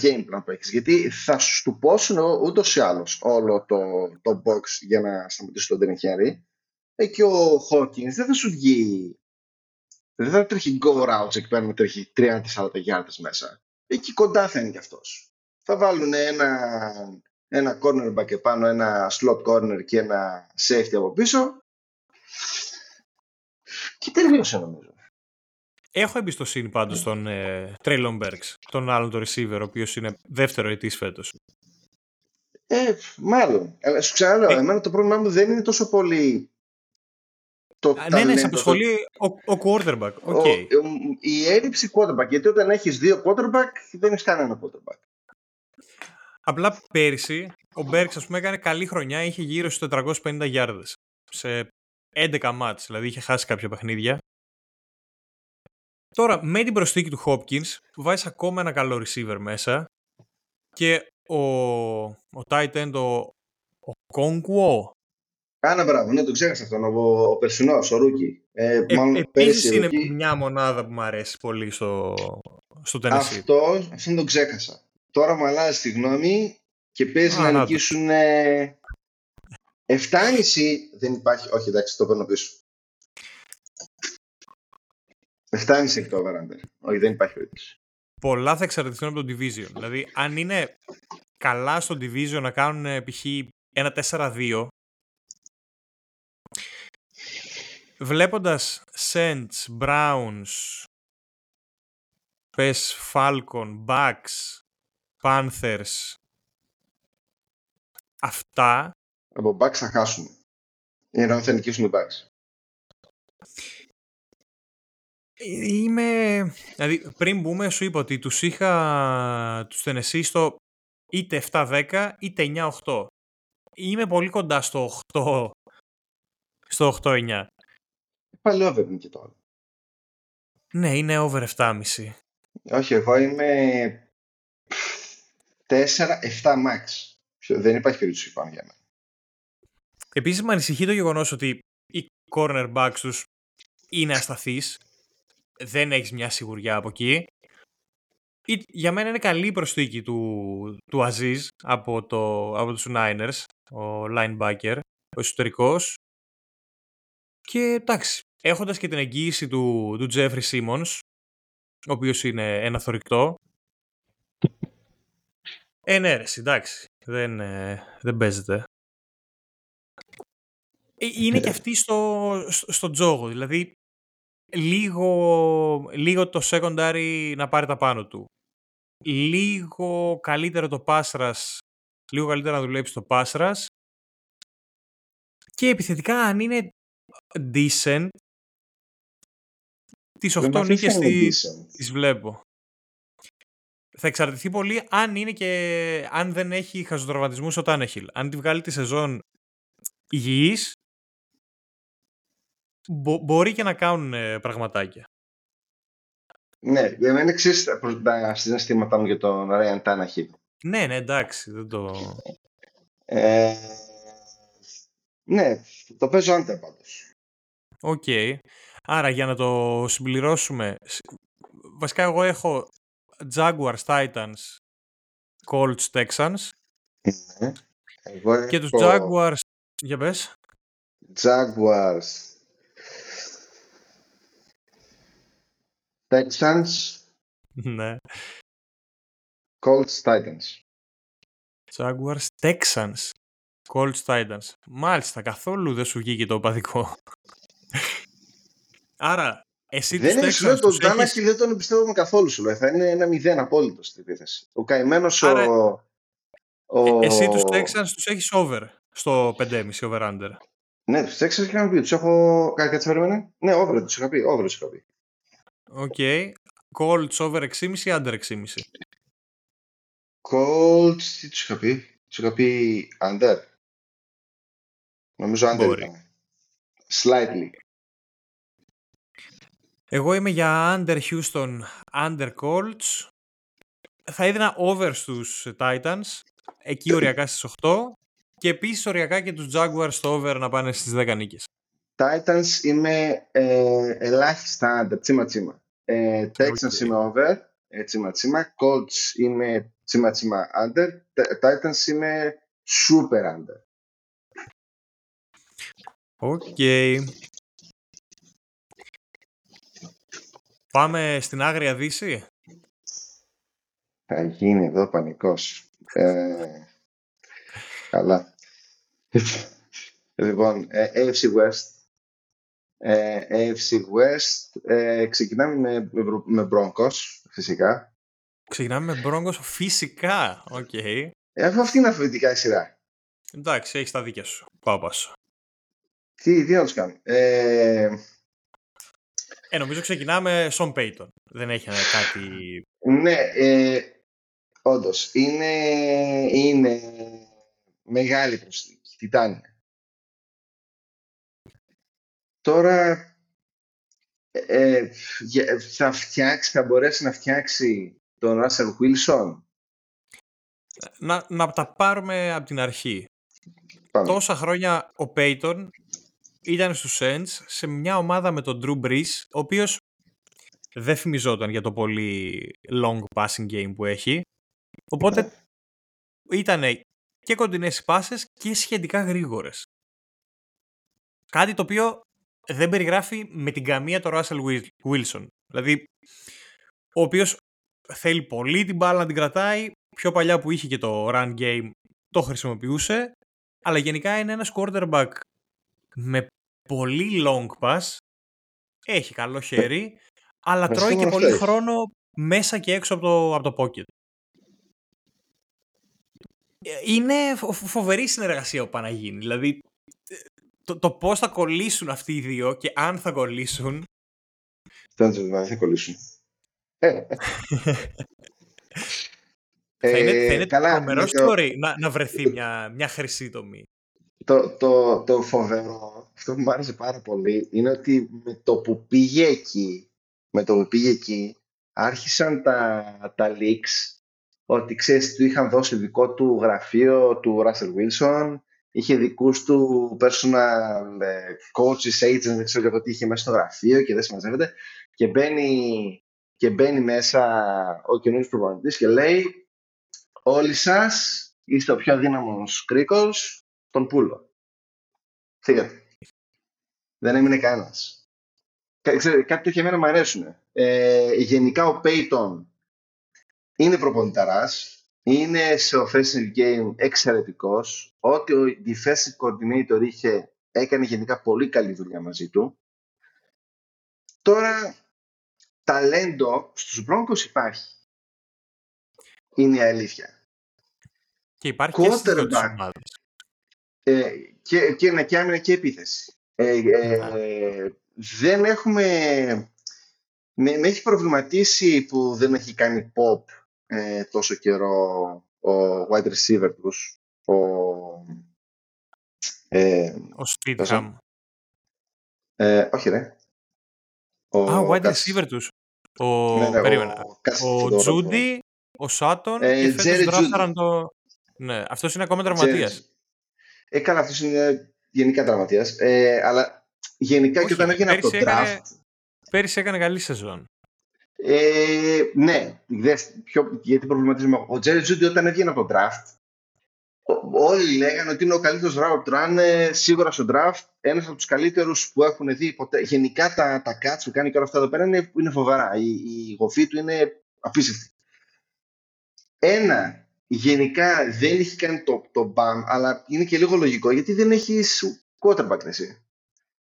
game plan που έχεις; Γιατί θα σου στουπώσουν ούτως ή άλλως όλο το, το box για να σταματήσει τον Derrick Henry. Ε, και ο Hawkins δεν θα σου βγει δεν θα τρέχει go routes εκεί πέρα να τρέχει 30-40 γιάρδες μέσα. Εκεί κοντά θα είναι κι αυτός. Θα βάλουν ένα, ένα cornerback επάνω, ένα slot corner και ένα safety από πίσω. Και τελείωσε νομίζω. Έχω εμπιστοσύνη πάντως στον ε, Traylon Burks, τον άλλον το receiver, ο οποίος είναι δευτεροετής φέτος. Ε, μάλλον. Αλλά σου ξαναλέω, Ε. εμένα το πρόβλημά μου δεν είναι τόσο πολύ το Α, ναι, ναι, ταλέντο, σε απασχολεί ο, ο quarterback. το- Οκ. ο- ο- η έλλειψη quarterback. Γιατί όταν έχεις δύο quarterback, δεν έχεις κανένα quarterback. Απλά πέρυσι ο Burks, ας πούμε, έκανε καλή χρονιά, είχε γύρω στους 450 γιάρδες σε 11 μάτς, δηλαδή είχε χάσει κάποια παιχνίδια. Τώρα, με την προσθήκη του Hopkins, βάζεις ακόμα ένα καλό receiver μέσα και ο, ο tight end, ο, ο Kongwo, Κάνα μπράβο, ναι, το ξέχασα αυτόν, ο, ο περσινός, ο Ρούκι. Ε, ε, μάλλον επίσης πέρυσι είναι Rookie. μια μονάδα που μου αρέσει πολύ στο, στο Tennessee. Αυτός, αυτόν τον ξέχασα. Τώρα μου αλλάζει τη γνώμη και παίζει Α, να να το. νικήσουν ε, 7,5 δεν υπάρχει. Όχι, εντάξει, το παίρνω πίσω. 7,5 έχει το over under. Όχι, δεν υπάρχει περίπτωση. πολλά θα εξαρτηθούν από το division. Δηλαδή, αν είναι καλά στο division να κάνουν ε, π.χ. ένα 4-2, βλέποντας Saints, Browns, πες Falcon, Bucks, Panthers, αυτά, Από Bucks θα χάσουμε. Ενώ θα νικήσουν οι Bucks. ε, είμαι... Δηλαδή, πριν μπούμε, σου είπα ότι τους είχα τους Tennessee στο είτε 7-10 είτε 9-8. Είμαι πολύ κοντά στο 8, στο 8-9. Πάλι over είναι και τώρα. Ναι, είναι over 7,5. Όχι, εγώ είμαι 4-7 max. Ποιο- Δεν υπάρχει περίπτωση πάνω για μένα. Επίσης με ανησυχεί το γεγονός ότι οι cornerbacks τους είναι ασταθείς. Δεν έχεις μια σιγουριά από εκεί. Ή- Για μένα είναι καλή η προσθήκη του, του Aziz από, το, από τους Niners, ο linebacker, ο εσωτερικός. Και εντάξει, έχοντας και την εγγύηση του, του Jeffrey Simmons, ο οποίος είναι ένα θορυκτό. Ε, ναι, ρε, εσύ, εντάξει, δεν, ε, δεν παίζεται. Ε, Είναι και αυτή στο, στο, στο τζόγο, δηλαδή λίγο, λίγο το secondary να πάρει τα πάνω του. Λίγο καλύτερο το pass rush, λίγο καλύτερα να δουλέψει το pass rush. Και επιθετικά αν είναι decent, τις 8 Εμάς νίκες δεν είναι τις, decent. τις βλέπω. Θα εξαρτηθεί πολύ αν είναι και αν δεν έχει χαζοτραυματισμούς ο Τάνεχιλ. Αν τη βγάλει τη σεζόν υγιής, μπο- μπορεί και να κάνουν ε, πραγματάκια. Ναι, για μένα ξέρεις τα- τα συναισθήματά μου για τον Ryan Tannehill. Ναι, ναι, εντάξει, δεν το... Ε, ναι, το παίζω under πάντως. Οκ. Άρα για να το συμπληρώσουμε, σ- βασικά εγώ έχω Jaguars, Titans, Colts, Texans Ναι. Εγώ και τους έχω Jaguars, για πες, Jaguars, Texans, ναι, Colts, Titans. Jaguars, Texans. Colts Titans. Μάλιστα, καθόλου δεν σου βγήκε το οπαδικό. Άρα, εσύ δεν τους είναι ψηλό, Texans τον τους έχεις... Τάναχιλ δεν τον εμπιστεύομαι καθόλου σου. λέει. Θα είναι ένα μηδέν απόλυτο στην επίθεση. Ο καημένος Άρα, ο. ο... Ε, Εσύ τους Texans τους έχεις over στο 5,5 over under. Ναι, τους Texans είχαμε πει. Τους έχω. Κάτι κάτσε περίμενε; Ναι, over τους είχα πει. Over τους είχα πει. OK. Colts over 6,5 under 6,5. Colts, τι τους είχα πει; Τους είχα πει under. Νομίζω under Μπορεί. ήταν. Slightly. Εγώ είμαι για under Houston, under Colts. Θα έδινα over στους Titans. Εκεί οριακά στις 8. Και επίσης οριακά και τους Jaguars στο over να πάνε στις 10 νίκες. Titans είμαι ε, ελάχιστα under. Τσίμα τσίμα. Ε, Texans OK. είμαι over. Ε, τσίμα τσίμα. Colts είμαι τσίμα τσίμα under. Τε- Titans είμαι super under. OK. Πάμε στην Άγρια Δύση; Θα γίνει εδώ πανικός. Ε, καλά. λοιπόν, ε, AFC West. Ε, AFC West. Ε, ξεκινάμε με, με, Bro- με Broncos, φυσικά. Ξεκινάμε με Broncos φυσικά. Οκ. Ε, αφού αυτή είναι αλφαβητικά η σειρά. Εντάξει, έχεις τα δίκια σου. Πάω πάσο. Τι, τι να τους κάνουμε. Ε, Ε, νομίζω ξεκινάμε Σον Payton. Δεν έχει κάτι... ναι, ε, όντως. Είναι, είναι μεγάλη προσθήκη. Τιτάνια. Τώρα ε, ε, για- θα φτιάξει, θα μπορέσει να φτιάξει τον Russell Wilson; Να, να τα πάρουμε από την αρχή. Πάμε. Τόσα χρόνια ο Payton ήταν στους Saints σε μια ομάδα με τον Drew Brees, ο οποίος δεν θυμιζόταν για το πολύ long passing game που έχει. Οπότε ήταν και κοντινές οι πάσες και σχετικά γρήγορες. Κάτι το οποίο δεν περιγράφει με την καμία το Russell Wil- Wilson. Δηλαδή, ο οποίος θέλει πολύ την μπάλα να την κρατάει, πιο παλιά που είχε και το run game το χρησιμοποιούσε, αλλά γενικά είναι ένας quarterback με πολύ long pass, έχει καλό χέρι, αλλά με τρώει και σίγουρο πολύ αυτό έχεις. χρόνο μέσα και έξω από το, από το pocket. Ε, Είναι φο- φο- φοβερή συνεργασία που πάει να γίνει. Δηλαδή, ε, το, το πώς θα κολλήσουν αυτοί οι δύο και αν θα κολλήσουν, Δεν ξέρω δεν θα κολλήσουν. Ε, θα είναι, ε, θα είναι καλά, τρομερός με το- story να, να βρεθεί μια, μια χρυσή τομή. το, το, το φοβερό, αυτό που μου άρεσε πάρα πολύ, είναι ότι με το που πήγε εκεί, με το που πήγε εκεί, άρχισαν τα, τα leaks ότι ξέρεις, του είχαν δώσει δικό του γραφείο του Russell Wilson, είχε δικούς του personal ε, coaches, agents, δεν ξέρω και εγώ τι είχε μέσα στο γραφείο και δεν συμμαζεύεται και μπαίνει, και μπαίνει μέσα ο καινούργιος προπονητής και λέει όλοι σας είστε ο πιο αδύναμος κρίκος τον πούλο. Φύγατε. Δεν έμεινε κανένας. Κάτι τέτοια εμένα μου αρέσουν. Ε, γενικά ο Peyton είναι προπονηταράς, είναι σε offensive game εξαιρετικός. Ό,τι ο defensive coordinator είχε έκανε γενικά πολύ καλή δουλειά μαζί του. Τώρα, ταλέντο στους Broncos υπάρχει. Είναι η αλήθεια. Και υπάρχει και στις δύο τις Quarterback. ομάδες. Ε, και, και, ναι, και άμυνα και επίθεση. Ε, ε, δεν έχουμε... Με, με έχει προβληματίσει που δεν έχει κάνει pop ε, τόσο καιρό ο wide receiver τους. Ο, ε, Ο Steedham. ε, όχι ρε. Ο, Α, ο wide Κας- receiver τους. Ο, ναι, ναι, περίμενα. ο, Κας- Ο το- Τζούντι, ο Σάτον Ε, και φέτος Jerry δράσταραν Jeudy. το... Ναι, αυτός είναι ακόμα τραυματίας. Ε, καλά, αυτός είναι γενικά τραυματίας. Ε, αλλά γενικά Όχι, και όταν έγινε από το πέρυσι έκανε- draft, Πέρυσι έκανε καλή σεζόν. Ε, ναι, δες, πιο, γιατί προβληματίζομαι. Ο Τζέρι Τζούντι όταν έβγαινε από το draft, ο- όλοι λέγανε ότι είναι ο καλύτερος route run σίγουρα στο draft, ένας από τους καλύτερους που έχουν δει ποτέ. Γενικά τα, τα cuts που κάνει και όλα αυτά εδώ πέρα είναι, είναι φοβερά. Η, η γοφή του είναι απίστευτη. Ένα γενικά δεν έχει κάνει το, το BAM, αλλά είναι και λίγο λογικό γιατί δεν έχεις quarterback εσύ.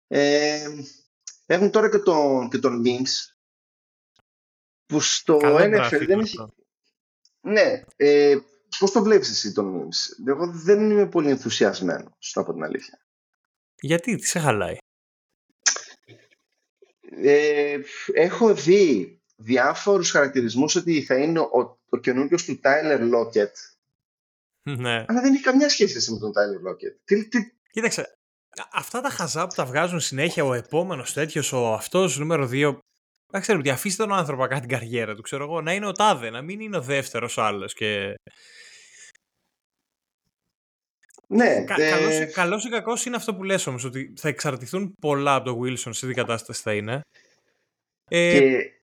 Ε, έχουν τώρα και τον, και τον Mims που στο NFL δεν έχει... Ναι, ε, πώς το βλέπεις εσύ τον Mims. Εγώ δεν είμαι πολύ ενθουσιασμένο, στο από την αλήθεια. Γιατί, τι σε χαλάει; Ε, έχω δει διάφορους χαρακτηρισμούς ότι θα είναι ο, ο καινούριο του Tyler Lockett. Ναι. Αλλά δεν έχει καμιά σχέση με τον Tyler Lockett. Τι, τι... Κοίταξε, αυτά τα χαζά που τα βγάζουν συνέχεια ο επόμενος τέτοιος, ο αυτός νούμερο 2. Δεν ξέρω, ότι αφήστε τον άνθρωπο να κάνει την καριέρα του, ξέρω εγώ, να είναι ο τάδε, να μην είναι ο δεύτερος άλλος. Και... Ναι. Κα, ε... καλός, ή κακός είναι αυτό που λες όμως, ότι θα εξαρτηθούν πολλά από το Wilson σε τι κατάσταση θα είναι. Ε, και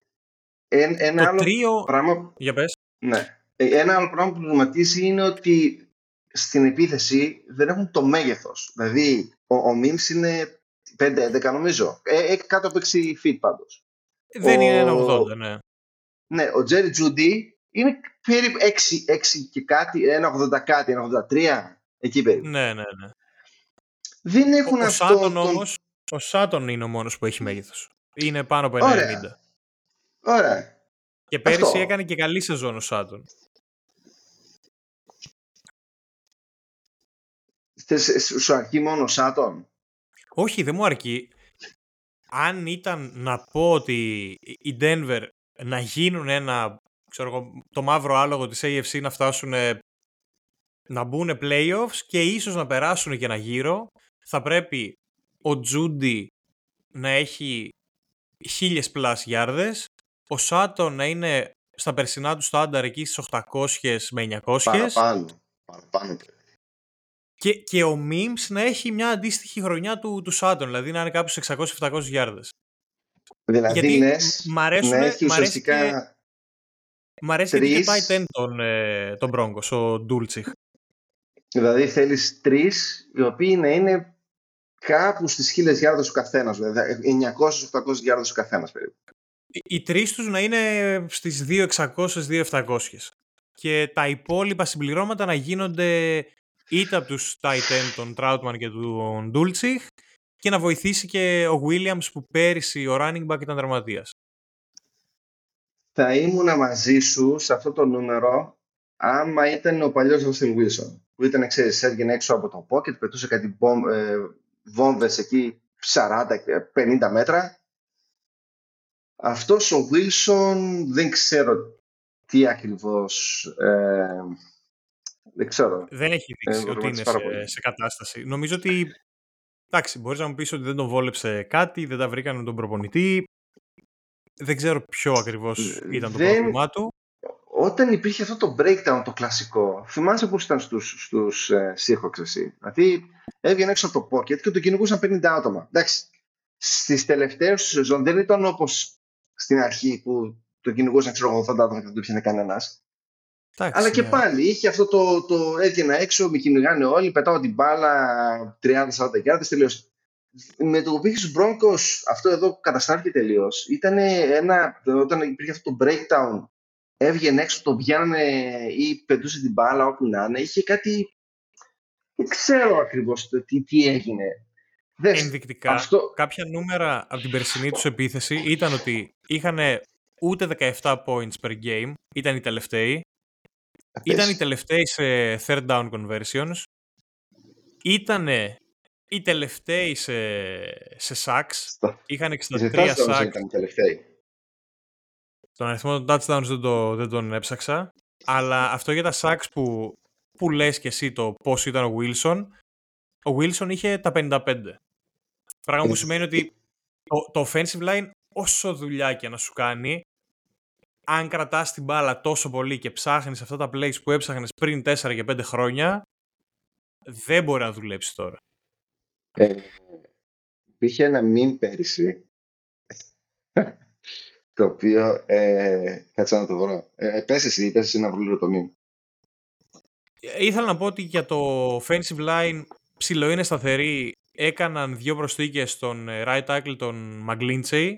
ένα το άλλο τρίο... πράγμα... Για πες. Ναι. Ε, ένα άλλο πράγμα που προβληματίζει είναι ότι στην επίθεση δεν έχουν το μέγεθος. Δηλαδή, ο, ο Mims είναι 5-11 νομίζω. Ε, κάτω από 6 feet πάντως. Δεν ο... είναι 1,80, ναι. Ναι, ο Jerry Judy είναι περίπου 6, 6 και κάτι, 1,80 κάτι, 1,83. Εκεί περίπου. Ναι, ναι, ναι. Δεν έχουν ο, αυτό. Ο Σάτον τον... όμως, ο Σάτον είναι ο μόνος που έχει μέγεθος. Είναι πάνω από 1,90. Ωραία. Ωραία. Και πέρυσι αυτό. έκανε και καλή σεζόν ο Σάτον. Σου αρκεί μόνο ο Sutton. Όχι, δεν μου αρκεί. Αν ήταν να πω ότι οι Denver να γίνουν ένα, ξέρω το μαύρο άλογο της AFC να φτάσουν να μπουν playoffs και ίσως να περάσουν και ένα γύρο, θα πρέπει ο Jeudy να έχει χίλιες plus γιάρδες, ο Sutton να είναι στα περσινά του στάνταρ εκεί στις 800 με 900. Παραπάνω. Παραπάνω. Και, και ο Mims να έχει μια αντίστοιχη χρονιά του, του Σάτον, δηλαδή να είναι κάπου στις 600-700 γιάρδες. Δηλαδή Γιατί λες, μ' αρέσουν, να έχει ουσιαστικά μ' αρέσει, και, μ αρέσει τρεις... και πάει τεν τον, ε, τον Μπρόγκος, ο Ντούλτσιχ. Δηλαδή θέλεις τρεις οι οποίοι να είναι κάπου στις χίλιες γιάρδες ο καθένας, δηλαδή 900-800 γιάρδες ο καθένας περίπου. Οι, οι τρεις τους να είναι στις 2.600-2.700 και τα υπόλοιπα συμπληρώματα να γίνονται είτε από τους Titan, τον Troutman και τον Dulcich και να βοηθήσει και ο Williams που πέρυσι ο running back ήταν δραματίας. Θα ήμουν μαζί σου σε αυτό το νούμερο άμα ήταν ο παλιός Russell Wilson που ήταν, ξέρεις, έβγαινε έξω από το pocket, πετούσε κάτι μπομ, ε, βόμβες εκεί 40-50 μέτρα. Αυτός ο Wilson δεν ξέρω τι ακριβώς... Ε, δεν ξέρω. Δεν έχει δείξει ε, ότι είναι σε, σε, κατάσταση. Νομίζω ότι, εντάξει, μπορείς να μου πεις ότι δεν τον βόλεψε κάτι, δεν τα βρήκαν με τον προπονητή. Δεν ξέρω ποιο ακριβώς ήταν το πρόβλημά του όταν υπήρχε αυτό το breakdown το κλασικό, θυμάσαι πώς ήταν στους, στους ε, εσύ; Δηλαδή έβγαινε έξω από το pocket και το κυνηγούσαν 50 άτομα. Εντάξει, στις τελευταίες του σεζόν δεν ήταν όπως στην αρχή που το κυνηγούσαν ξέρω 80 άτομα και δεν το πιάνε κανένας. Αλλά και ναι. πάλι είχε αυτό το, το έβγαινα έξω, με κυνηγάνε όλοι, πετάω την μπάλα 30-40 γιάρδες, τελείωσε. Με το που πήγες στους Broncos αυτό εδώ καταστράφηκε τελείως. Ήταν ένα, όταν υπήρχε αυτό το breakdown έβγαινε έξω, το πιάνανε ή πετούσε την μπάλα όπου να είναι. Είχε κάτι... Δεν ξέρω ακριβώς τι, τι έγινε. Δες, Ενδεικτικά, αυτό... κάποια νούμερα από την περσινή τους επίθεση ήταν ότι είχαν ούτε 17 points per game, ήταν οι τελευταίοι. Ήταν οι τελευταίοι σε third down conversions. Ήταν οι τελευταίοι σε, σε sacks. Είχαν 63 sacks. Ήταν οι τελευταίοι. Τον αριθμό των touchdowns δεν, το, δεν τον έψαξα. Αλλά αυτό για τα sacks που, που λες και εσύ το πώς ήταν ο Wilson, ο Wilson είχε τα 55. Πράγμα που σημαίνει ότι το, το offensive line όσο δουλειά και να σου κάνει, αν κρατάς την μπάλα τόσο πολύ και ψάχνεις αυτά τα plays που έψαχνες πριν 4 και 5 χρόνια, δεν μπορεί να δουλέψει τώρα. Ε, υπήρχε ένα meme πέρυσι το οποίο ε, κάτσε να το βρω. Ε, πες εσύ, πες εσύ να βρω το meme. Ήθελα να πω ότι για το offensive line ψηλό είναι σταθερή. Έκαναν δύο προσθήκες στον ε, right tackle τον McGlinchey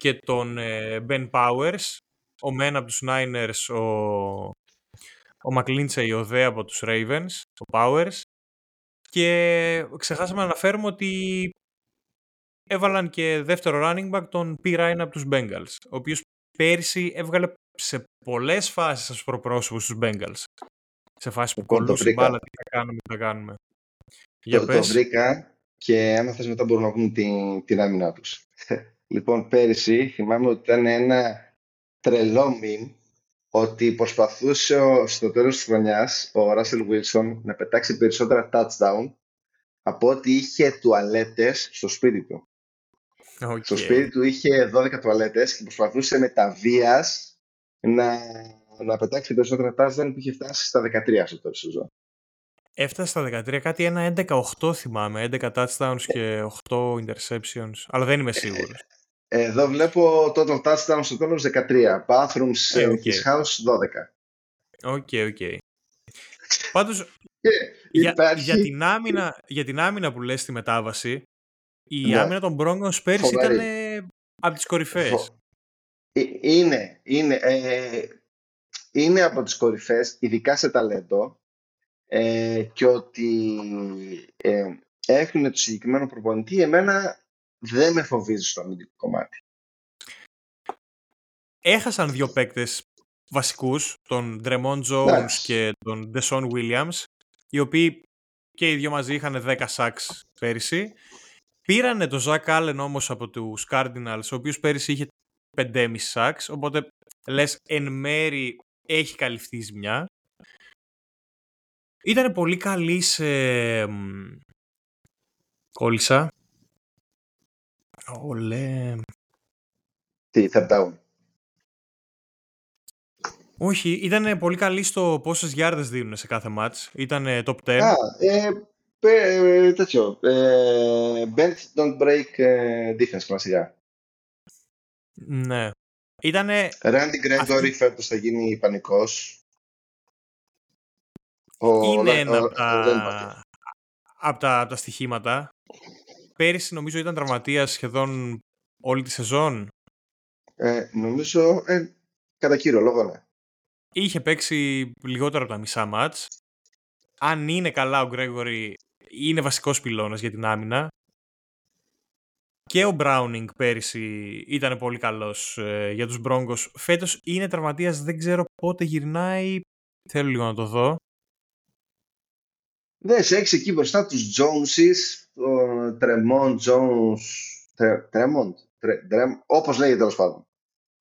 και τον ε, Ben Powers. Ο μεν από τους Niners, ο, ο Μακλίντσεϊ ο Δε από τους Ravens, ο Powers και ξεχάσαμε να αναφέρουμε ότι έβαλαν και δεύτερο running back τον P. Ryan από τους Bengals, ο οποίος πέρσι έβγαλε σε πολλές φάσεις ως προπρόσωπος στους Bengals. Σε φάση που λοιπόν, κολλούσε μπάλα, τι θα κάνουμε, τι θα κάνουμε. Για το, πες. το βρήκα και άμα θες μετά μπορούν να βγουν την, την άμυνά τους. Λοιπόν, πέρυσι θυμάμαι ότι ήταν ένα τρελό μήνυ ότι προσπαθούσε στο τέλος της χρονιάς ο Russell Wilson να πετάξει περισσότερα touchdown από ότι είχε τουαλέτες στο σπίτι του. Okay. Στο σπίτι του είχε 12 τουαλέτες και προσπαθούσε με τα βίας να, να πετάξει περισσότερα touchdown που είχε φτάσει στα 13 στο τέλος της ζωή. Έφτασε στα 13, κάτι ένα 11-8 θυμάμαι, 11 touchdowns και 8 interceptions, αλλά δεν είμαι σίγουρος. Εδώ βλέπω total touchdown στο τέλος 13. Bathrooms ε, okay. his house 12. OK, okay, OK. Okay. Πάντως, για, για, την άμυνα, για την άμυνα που λες στη μετάβαση, η ναι. άμυνα των Broncos πέρυσι ήταν από τις κορυφαίες. Ε, είναι, είναι, ε, είναι από τις κορυφές, ειδικά σε ταλέντο, ε, και ότι ε, έχουν το συγκεκριμένο προπονητή, εμένα δεν με φοβίζει στο αμυντικό κομμάτι. Έχασαν δύο παίκτες βασικούς, τον Ντρεμόν Jones και τον Deshaun Williams, οι οποίοι και οι δύο μαζί είχαν 10 σάξ πέρυσι. Πήρανε τον Ζακ Allen όμως από τους Cardinals, ο οποίος πέρυσι είχε 5,5 σάξ, οπότε λες εν μέρη έχει καλυφθεί η ζημιά. Ήταν πολύ καλή σε... Κόλλησα. Ολέ. Τι, third down. Όχι, ήταν πολύ καλή στο πόσες γιάρδες δίνουν σε κάθε μάτς. Ήταν top 10. Α, ε, ε, τέτοιο. Ε, bend, don't break ε, defense κλασικά. Ναι. Ήτανε... Randy Gregory αυτή... φέτος θα γίνει πανικός. Είναι ένα από τα... από τα, τα στοιχήματα πέρυσι νομίζω ήταν τραυματίας σχεδόν όλη τη σεζόν. Ε, νομίζω, ε, κατά κύριο λόγο, ναι. Είχε παίξει λιγότερο από τα μισά μάτς. Αν είναι καλά ο Γκρέγορη, είναι βασικός πυλώνας για την άμυνα. Και ο Μπράουνινγκ πέρυσι ήταν πολύ καλός ε, για τους Μπρόγκος. Φέτος είναι τραυματίας, δεν ξέρω πότε γυρνάει. Θέλω λίγο να το δω. Ναι, σε έχεις εκεί μπροστά τους Joneses, ο Τρεμόν Jones, Τρεμόν, όπως λέγεται τέλος πάντων.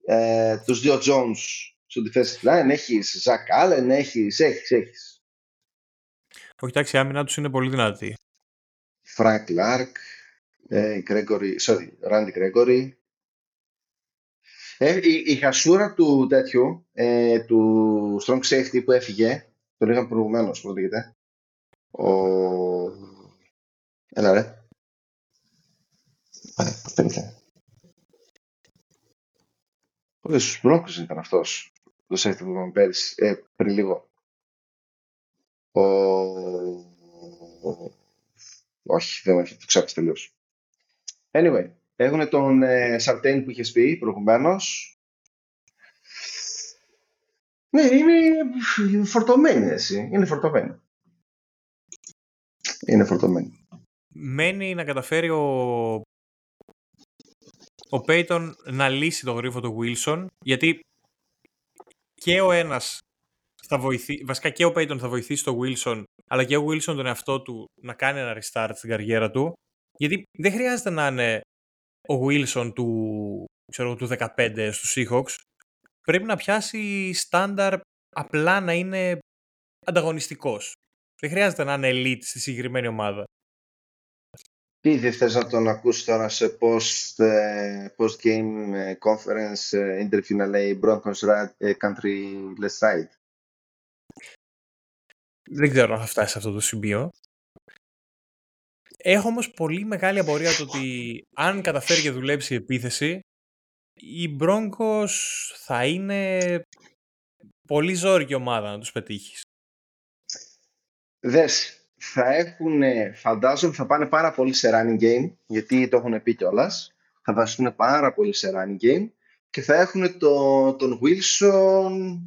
Ε, τους δύο Jones στο defensive line, έχεις Ζακ Allen, έχεις, έχεις, έχεις. Όχι, εντάξει, η άμυνα τους είναι πολύ δυνατή. Frank Clark, ε, Gregory, sorry, Randy Gregory. Ε, η, η, χασούρα του τέτοιου, ε, του strong safety που έφυγε, τον είχαμε προηγουμένως, πώς λέγεται, ο... Έλα ρε. Πάνε, περίτε. Πότε στους Μπρόκους ήταν αυτός. Το σέφτη που είπαμε πέρυσι, ε, πριν λίγο. Ο... Όχι, δεν μου έχει το ξάπεις τελείως. Anyway, έχουν τον ε, Σαρτέιν που είχες πει προηγουμένως. Ναι, είναι φορτωμένη έτσι. Είναι φορτωμένη είναι φορτωμένη. Μένει να καταφέρει ο, ο Πέιτον να λύσει το γρίφο του Wilson, γιατί και ο ένας θα βοηθήσει, βασικά και ο Πέιτον θα βοηθήσει τον Wilson, αλλά και ο Wilson τον εαυτό του να κάνει ένα restart στην καριέρα του, γιατί δεν χρειάζεται να είναι ο Wilson του, ξέρω, του 15 στους Seahawks, πρέπει να πιάσει στάνταρ απλά να είναι ανταγωνιστικός. Δεν χρειάζεται να είναι elite στη συγκεκριμένη ομάδα. Τι θες να τον ακούσει τώρα σε post, ε, post game ε, conference ε, interview να λέει Broncos country let's ride. Δεν ξέρω αν θα φτάσει σε αυτό το σημείο. Έχω όμως πολύ μεγάλη απορία το ότι αν καταφέρει και δουλέψει η επίθεση η Broncos θα είναι πολύ ζόρικη ομάδα να τους πετύχεις. Δες, θα έχουν, φαντάζομαι θα πάνε πάρα πολύ σε running game, γιατί το έχουν πει κιόλας. Θα βασιστούν πάρα πολύ σε running game και θα έχουν το, τον Wilson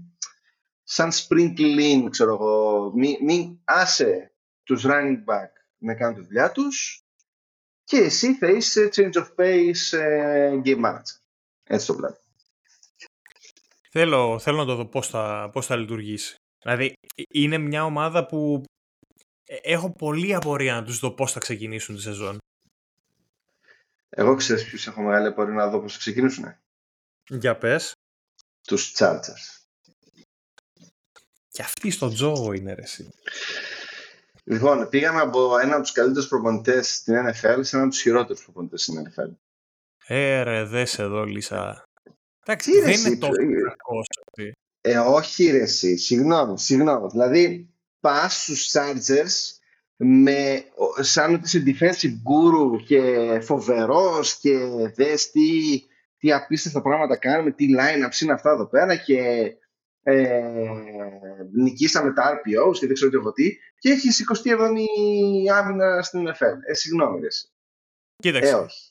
σαν sprinkle in, ξέρω εγώ, μην, μην άσε τους running back να κάνουν τη δουλειά τους και εσύ θα είσαι change of pace ε, game manager. Έτσι το βλέπω. Θέλω, θέλω να το δω πώς θα, πώς θα λειτουργήσει. Δηλαδή, είναι μια ομάδα που ε, έχω πολλή απορία να τους δω πώς θα ξεκινήσουν τη σεζόν. Εγώ ξέρεις ποιους έχω μεγάλη απορία να δω πώς θα ξεκινήσουν. Για πες. Τους Chargers. Και αυτοί στο τζόγο είναι ρε εσύ. Λοιπόν, πήγαμε από ένα από τους καλύτερους προπονητές στην NFL σε ένα από τους χειρότερους προπονητές στην NFL. Ε, ρε, δες εδώ, Λίσα. Εντάξει, δεν είναι τόσο κακός. Ε, όχι ρε εσύ, συγγνώμη, συγγνώμη. Δηλαδή, πας στους Chargers με, σαν ότι είσαι defensive guru και φοβερός και δες τι, τι απίστευτα πράγματα κάνουμε, τι line-ups είναι αυτά εδώ πέρα και ε, νικήσαμε τα RPOs και δεν ξέρω τι εγώ τι και έχεις 27η άμυνα στην NFL. Ε, συγγνώμη ρε εσύ. Κοίταξε. Ε, όχι.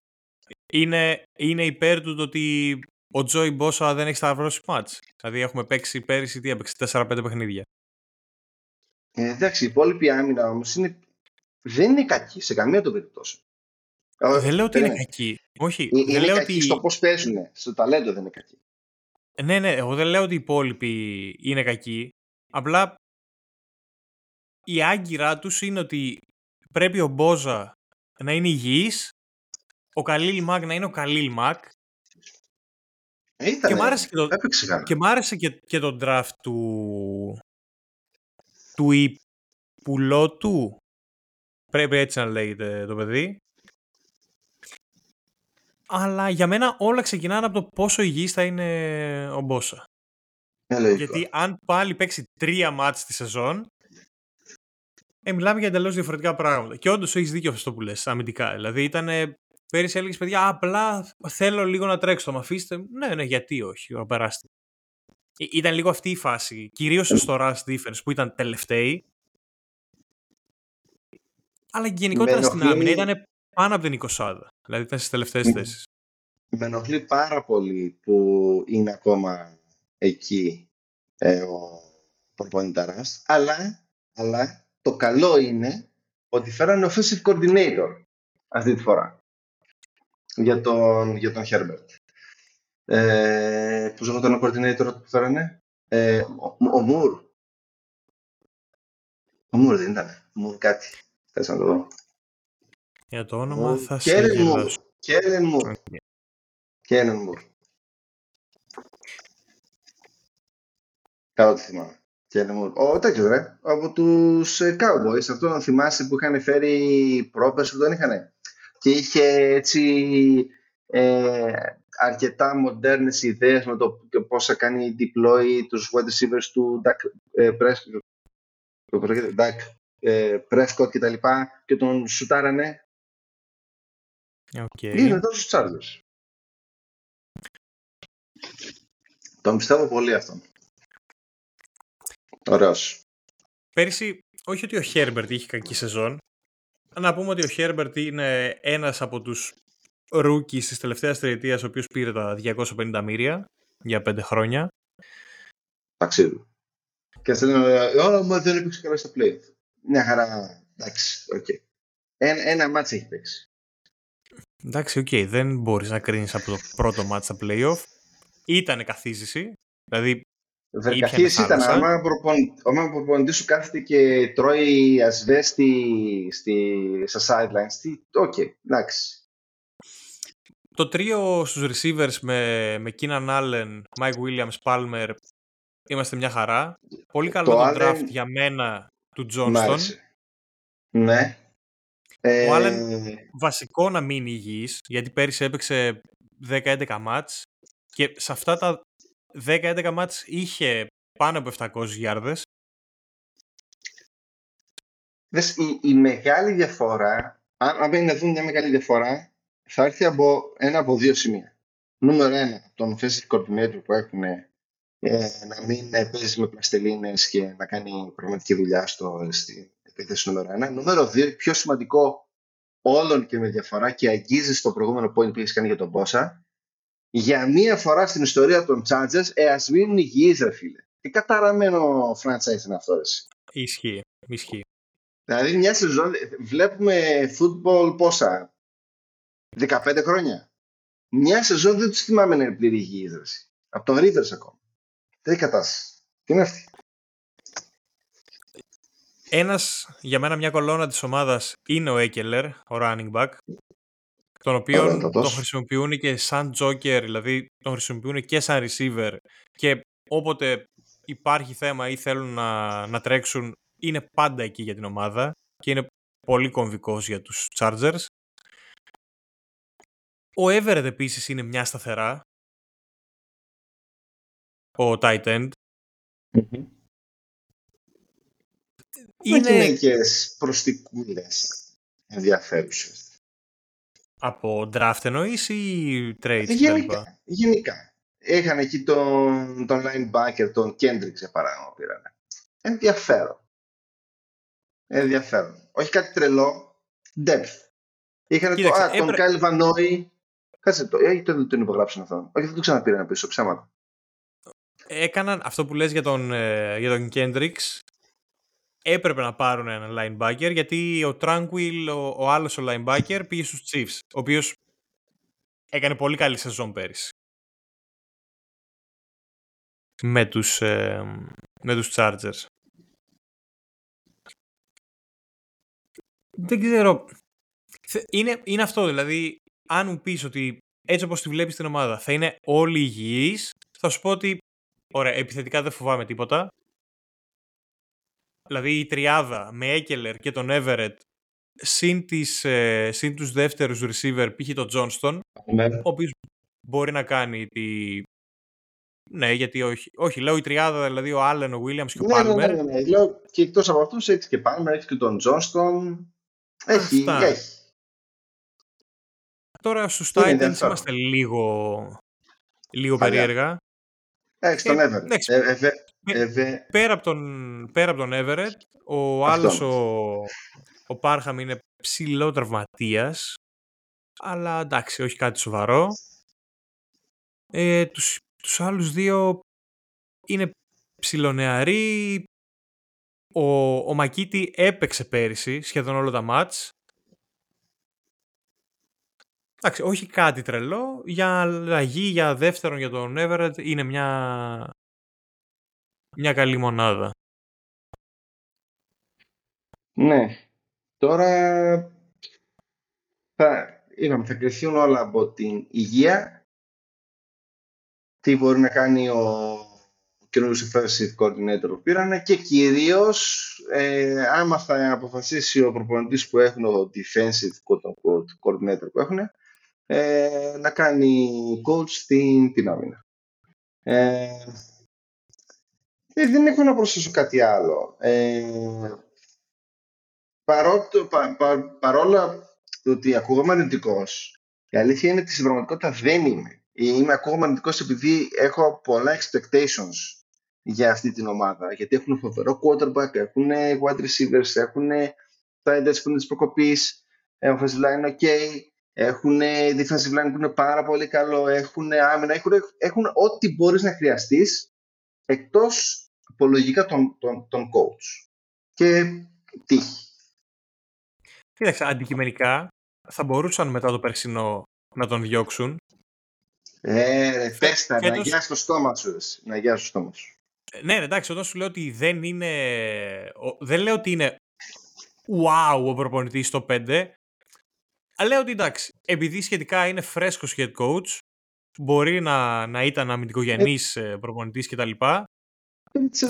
Είναι, είναι υπέρ του το ότι ο Τζόι Μπόσα δεν έχει σταυρώσει μάτς. Δηλαδή έχουμε παίξει πέρυσι, τι έπαιξε, 4-5 παιχνίδια. Ε, εντάξει, η υπόλοιπη άμυνα όμως είναι... δεν είναι κακή σε καμία των περιπτώσεων. Δεν λέω ότι είναι κακή. Όχι, είναι, δεν λέω κακή ότι... στο πώς παίζουν. Στο ταλέντο δεν είναι κακή. Ναι, ναι, εγώ δεν λέω ότι οι υπόλοιποι είναι κακοί. Απλά η άγκυρά τους είναι ότι πρέπει ο Μπόζα να είναι υγιής, ο Καλίλ Μακ να είναι ο Καλίλ Μακ και μ' άρεσε, και το, και, μ άρεσε και, και το draft του του Ιπουλότου πρέπει έτσι να λέγεται το παιδί αλλά για μένα όλα ξεκινάνε από το πόσο υγιής θα είναι ο Μπόσα. Γιατί αν πάλι παίξει τρία μάτς τη σεζόν, ε, μιλάμε για εντελώς διαφορετικά πράγματα. Και όντως έχεις δίκιο αυτό που λες, αμυντικά. Δηλαδή ήταν. Πέρυσι έλεγες παιδιά, απλά θέλω λίγο να τρέξω. Θα με αφήσετε. Ναι, ναι, γιατί όχι, να περάσετε. Ήταν λίγο αυτή η φάση. Κυρίως στο Rush Defense που ήταν τελευταίοι. Αλλά γενικότερα στην άμυνα ήταν πάνω από την 20. Δηλαδή ήταν στις τελευταίες θέσεις. Με ενοχλεί πάρα πολύ που είναι ακόμα εκεί ε, ο προπονηταράς, αλλά, αλλά το καλό είναι ότι φέρανε offensive coordinator αυτή τη φορά για τον, για τον Herbert. Ε, πώς λέγονταν ο coordinator που φέρανε, ε, ο, ο Μουρ. Ο Μουρ δεν ήταν, Μουρ κάτι, θες να το δω. Για το όνομα Μουρ. θα σε γελάσω. Κέρεν Μουρ. Κέρεν Μουρ. Καλά το θυμάμαι. Ο τέτοιος ρε, από τους ε, Cowboys, αυτό να θυμάσαι που είχαν φέρει πρόπερς που τον είχαν. Και είχε έτσι ε, αρκετά μοντέρνες ιδέες με το πώς θα κάνει deploy τους wide receivers του Dak ε, Prescott, Dak, ε, Prescott και τα λοιπά και τον σουτάρανε. Okay. Είναι τόσο στους Chargers. Τον πιστεύω πολύ αυτόν. Ωραίος. Πέρυσι, όχι ότι ο Herbert είχε κακή σεζόν. Να πούμε ότι ο Herbert είναι ένας από τους rookies της τελευταίας τριετίας, ο οποίος πήρε τα 250 μύρια για πέντε χρόνια. Ταξίδι. Και σε λένε, «Ω, μα δεν έπαιξε καλά στα play. Μια χαρά, εντάξει, OK. Okay. Ένα, ένα ματς έχει παίξει. Εντάξει, OK, okay. δεν μπορείς να κρίνεις από το πρώτο ματς στα playoff. Ήτανε καθίζηση, δηλαδή Βερκαθής ήταν, άμα ο προπονητής σου κάθεται και τρώει ασβέστη στη, στα sidelines, OK, okay, εντάξει. Το τρίο στους receivers με, με Keenan Allen, Mike Williams, Palmer, είμαστε μια χαρά. Πολύ καλό το, το draft για μένα του Johnston. Ναι. Ο Allen ε, βασικό να μείνει υγιής, γιατί πέρυσι έπαιξε 10-11 μάτς και σε αυτά τα 10-11 μάτς είχε πάνω από 700 γιάρδες. Δες, η, η μεγάλη διαφορά, αν, αν να δούμε μια μεγάλη διαφορά, θα έρθει από ένα από δύο σημεία. Νούμερο ένα, τον offensive coordinator που έχουν ε, να μην παίζει με πλαστελίνες και να κάνει πραγματική δουλειά στο, στην επίθεση νούμερο ένα. Νούμερο δύο, πιο σημαντικό όλων και με διαφορά και αγγίζει στο προηγούμενο point που έχεις κάνει για τον Μπόσα, για μία φορά στην ιστορία των Chargers, ε, ας μείνουν υγιείς, ρε φίλε. Τι καταραμένο franchise είναι αυτό, εσύ. Ισχύει. Ισχύει. Δηλαδή μια σεζόν, βλέπουμε football πόσα, 15 χρόνια. Μια σεζόν δεν τους θυμάμαι να είναι πλήρη υγιής, Από τον Rivers ακόμα. Τι κατάσταση. Τι είναι αυτή; Ένας, για μένα μια κολόνα της ομάδας είναι ο Έκελερ, ο running back, τον οποίο τον χρησιμοποιούν και σαν joker, δηλαδή τον χρησιμοποιούν και σαν receiver και όποτε υπάρχει θέμα ή θέλουν να, να τρέξουν, είναι πάντα εκεί για την ομάδα και είναι πολύ κομβικός για τους Chargers. Ο Everett επίσης είναι μια σταθερά, ο tight end. Mm-hmm. Είναι γυναίκες προστικούλες ενδιαφέρουσες. Από draft εννοείς ή trade γενικά, γενικά. Είχαν εκεί τον, τον linebacker, τον Kendrick σε παράδειγμα πήραν. Ενδιαφέρον. Ενδιαφέρον. Όχι κάτι τρελό. Depth. Είχαν το, α, τον Kyle Van Κάτσε το, γιατί δεν τον υπογράψουν αυτό. Όχι, δεν το ξαναπήραν πίσω, ψέματα. Έκαναν αυτό που λες για τον, ε, για τον Kendricks. Έπρεπε να πάρουν ένα linebacker γιατί ο Tranquil, ο, ο άλλος ο linebacker πήγε στους Chiefs, ο οποίος έκανε πολύ καλή σεζόν πέρυσι. Με τους, ε, με τους Chargers. Δεν ξέρω. Είναι, είναι αυτό, δηλαδή, αν μου πεις ότι έτσι όπως τη βλέπεις την ομάδα θα είναι όλοι υγιείς, θα σου πω ότι, ωραία, επιθετικά δεν φοβάμαι τίποτα. Δηλαδή η τριάδα με Έκελερ και τον Everett συν, τις, ε, συν τους δεύτερους receiver, π.χ. τον Johnston, ναι. ο οποίος μπορεί να κάνει τη... Ναι, γιατί όχι. Όχι, λέω η τριάδα, δηλαδή ο Allen, ο Williams και ο ναι, Ναι, ναι, ναι. Λέω και εκτός από αυτούς έχει και Palmer, έχει και τον Johnston. Έχει, έχει. Τώρα στους Titans είμαστε λίγο, λίγο περίεργα. Έχει τον ε, Everett. Ε, ε, πέρα, από τον, πέρα από τον Everett, ο άλλος ο, ο Πάρχαμ είναι ψηλό τραυματίας, αλλά εντάξει, όχι κάτι σοβαρό. Ε, τους, τους άλλους δύο είναι ψηλονεαροί. Ο, ο Μακίτη έπαιξε πέρυσι σχεδόν όλα τα μάτς. Εντάξει, όχι κάτι τρελό. Για αλλαγή, για δεύτερον για τον Everett είναι μια, μια καλή μονάδα. Ναι. Τώρα θα, είπαμε, θα κρυθούν όλα από την υγεία. Τι μπορεί να κάνει ο καινούργιος offensive coordinator που πήρανε και κυρίως ε, άμα θα αποφασίσει ο προπονητής που έχουν, ο defensive coordinator που έχουν, ε, να κάνει coach στην την άμυνα. Ε, ε, δεν έχω να προσθέσω κάτι άλλο. Ε, παρό, πα, πα, παρόλο ότι ακούγομαι αρνητικό, η αλήθεια είναι ότι στην πραγματικότητα δεν είμαι. Είμαι ακούγομαι αρνητικό επειδή έχω πολλά expectations για αυτή την ομάδα. Γιατί έχουν φοβερό quarterback, έχουν wide receivers, έχουν τα έντες που είναι της προκοπής, έχουν line ok, έχουν defensive line που είναι πάρα πολύ καλό, έχουν άμυνα, έχουν, έχουν ό,τι μπορείς να χρειαστείς εκτός υπολογικά τον, τον, τον coach. Και τύχη. Κοίταξε, αντικειμενικά θα μπορούσαν μετά το περσινό να τον διώξουν. Ε, ρε, πέστα, να γιάσει στο στόμα σου. Να γιάσει στο στόμα σου. Ε, ναι, εντάξει, όταν σου λέω ότι δεν είναι... Δεν λέω ότι είναι wow ο προπονητής στο 5, αλλά λέω ότι εντάξει, επειδή σχετικά είναι φρέσκος head coach, μπορεί να, να ήταν αμυντικογενής ε, προπονητής κτλ.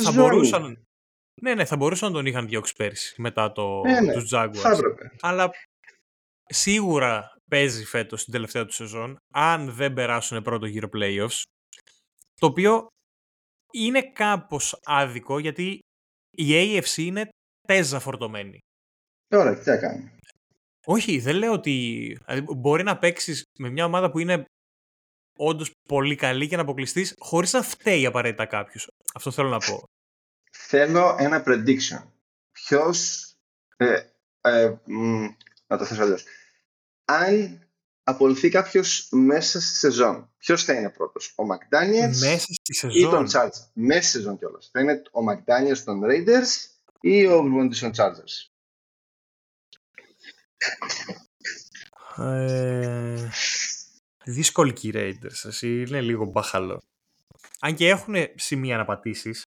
Θα μπορούσαν, ναι, ναι, θα μπορούσαν να τον είχαν διώξει πέρσι μετά το, ναι, ναι, τους Jaguars. Αλλά σίγουρα παίζει φέτος την τελευταία του σεζόν, αν δεν περάσουν πρώτο γύρο playoffs, το οποίο είναι κάπως άδικο γιατί η AFC είναι τέζα φορτωμένη. Τώρα, τι θα κάνει. Όχι, δεν λέω ότι. Δηλαδή, μπορεί να παίξεις με μια ομάδα που είναι όντως πολύ καλή και να αποκλειστείς χωρίς να φταίει απαραίτητα κάποιος. Αυτό θέλω να πω. Θέλω ένα prediction. Ποιος. Ε, ε, να το θέσω αλλιώς. Αν απολυθεί κάποιος μέσα στη σεζόν. Ποιος θα είναι πρώτος, ο McDaniels Μέσα στη σεζόν. ή τον Chargers; Μέσα στη σεζόν κιόλας. Θα είναι ο McDaniels των Raiders ή ο προπονητή των Chargers; Ε, δύσκολη και οι Raiders. Εσύ είναι λίγο μπάχαλο. Αν και έχουν σημεία να πατήσεις.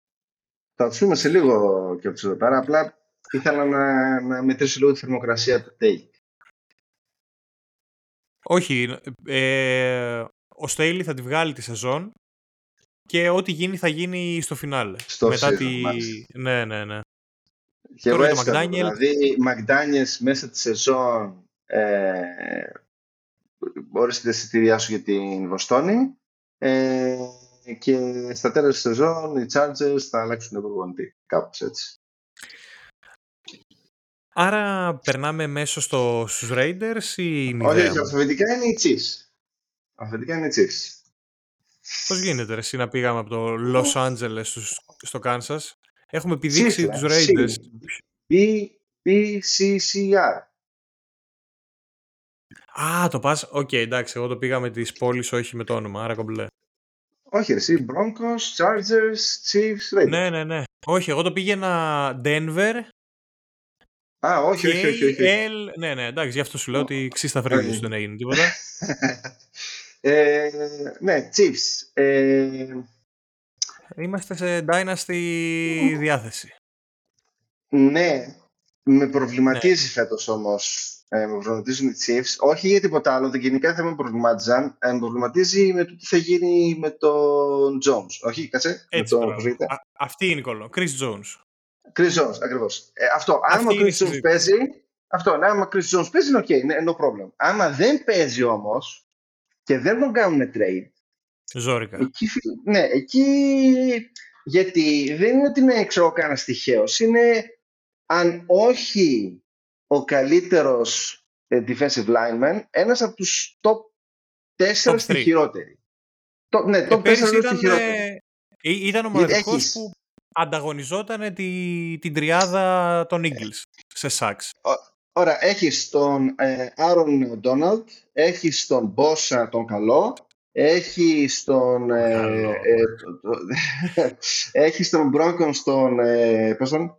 Θα τους πούμε σε λίγο και από εδώ πέρα. Απλά ήθελα να, να μετρήσω λίγο τη θερμοκρασία του take. Όχι. Ε, ο Στέιλι θα τη βγάλει τη σεζόν και ό,τι γίνει θα γίνει στο φινάλε. Στο Μετά season, τη... μάλιστα. Ναι, ναι, ναι. Και Τώρα εγώ το έτσι θα πω. McDaniel- Δηλαδή, McDaniels μέσα τη σεζόν ε, μπορείς τα εισιτήριά σου για την Βοστόνη ε, και στα τέλη της σεζόν οι Chargers θα αλλάξουν τον προπονητή. Κάπως έτσι. Άρα περνάμε μέσω στο, στους Raiders ή είναι Όχι, ιδέα όχι, μου; αλφαβητικά είναι οι Chiefs. Αλφαβητικά είναι οι Chiefs. Πώς γίνεται ρε, εσύ να πήγαμε από το Los Angeles στους, στο Kansas; Έχουμε επιδείξει Chiefs, τους ρε, Raiders. B, B, C, C, R. Α, το πας. Οκ, εντάξει, εγώ το πήγα με τις πόλεις, όχι με το όνομα, άρα κομπλέ. Όχι, ρε, εσύ, Broncos, Chargers, Chiefs, Raiders. Ναι, ναι, ναι. Όχι, εγώ το πήγαινα Denver Α, όχι, και όχι, όχι. όχι. L... Ναι, ναι, εντάξει, γι' αυτό σου λέω ότι ξυστά φρύδι Όχι. δεν έγινε τίποτα. ε, ναι, Chiefs. Ε, Είμαστε σε Dynasty διάθεση. Ναι, με προβληματίζει Ναι. φέτος όμως. Ε, με προβληματίζουν οι Chiefs. Όχι για τίποτα άλλο, δεν γενικά δεν με προβλημάτιζαν. Ε, με προβληματίζει με το τι θα γίνει με τον Jones. Όχι, κάτσε. με Έτσι, τον, μπράβο. πώς λέγεται. Α, αυτή είναι η κολλό. Chris Jones. Chris Jones, ακριβώς. Ε, αυτό, άμα Αυτή ο είναι η Chris Jones συζήτηση. παίζει, αυτό, ναι, άμα ο Chris Jones παίζει, είναι ok, ναι, no problem. Άμα δεν παίζει όμως και δεν τον κάνουν trade, Ζόρικα. Εκεί, φι- ναι, εκεί γιατί δεν είναι ότι είναι ξέρω κανένα τυχαίο. Είναι αν όχι ο καλύτερος ε, defensive lineman, ένας από τους top 4 Top στη three. χειρότερη. Το, ναι, Ε, top 4 πέρυσι στη ήταν, χειρότερη. ε, ή- ήταν ο Γιατί μοναδικός έχεις- που ανταγωνιζόταν τη, την τριάδα των Eagles σε σάξ. Ωραία, έχεις τον ε, Aaron Donald, έχεις τον Bosa τον καλό, έχεις τον... Ε, Καλό. ε, το- το- έχεις τον Broncos τον... Ε, πώς τον...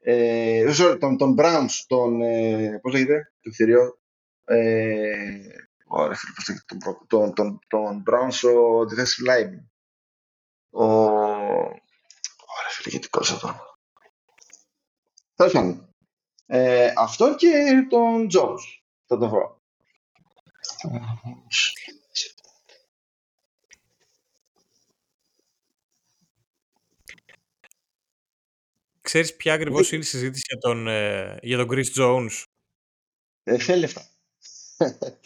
Ε, sorry, τον, τον Browns, τον... Ε, πώς λέγεται, το κτηριό. Ε, ωραία, φίλε, πώς λέγεται, τον, Bron- τον, τον, τον Browns ο defensive line. Ο... Ωραία, φίλε, γιατί κόλλησα τώρα. Τέλος πάντων. Ε, αυτό και τον Jones. Θα το βρω. Ξέρεις ποια ακριβώς είναι η συζήτηση για τον, ε, για τον Chris Jones; Ε, θέλει λεφτά.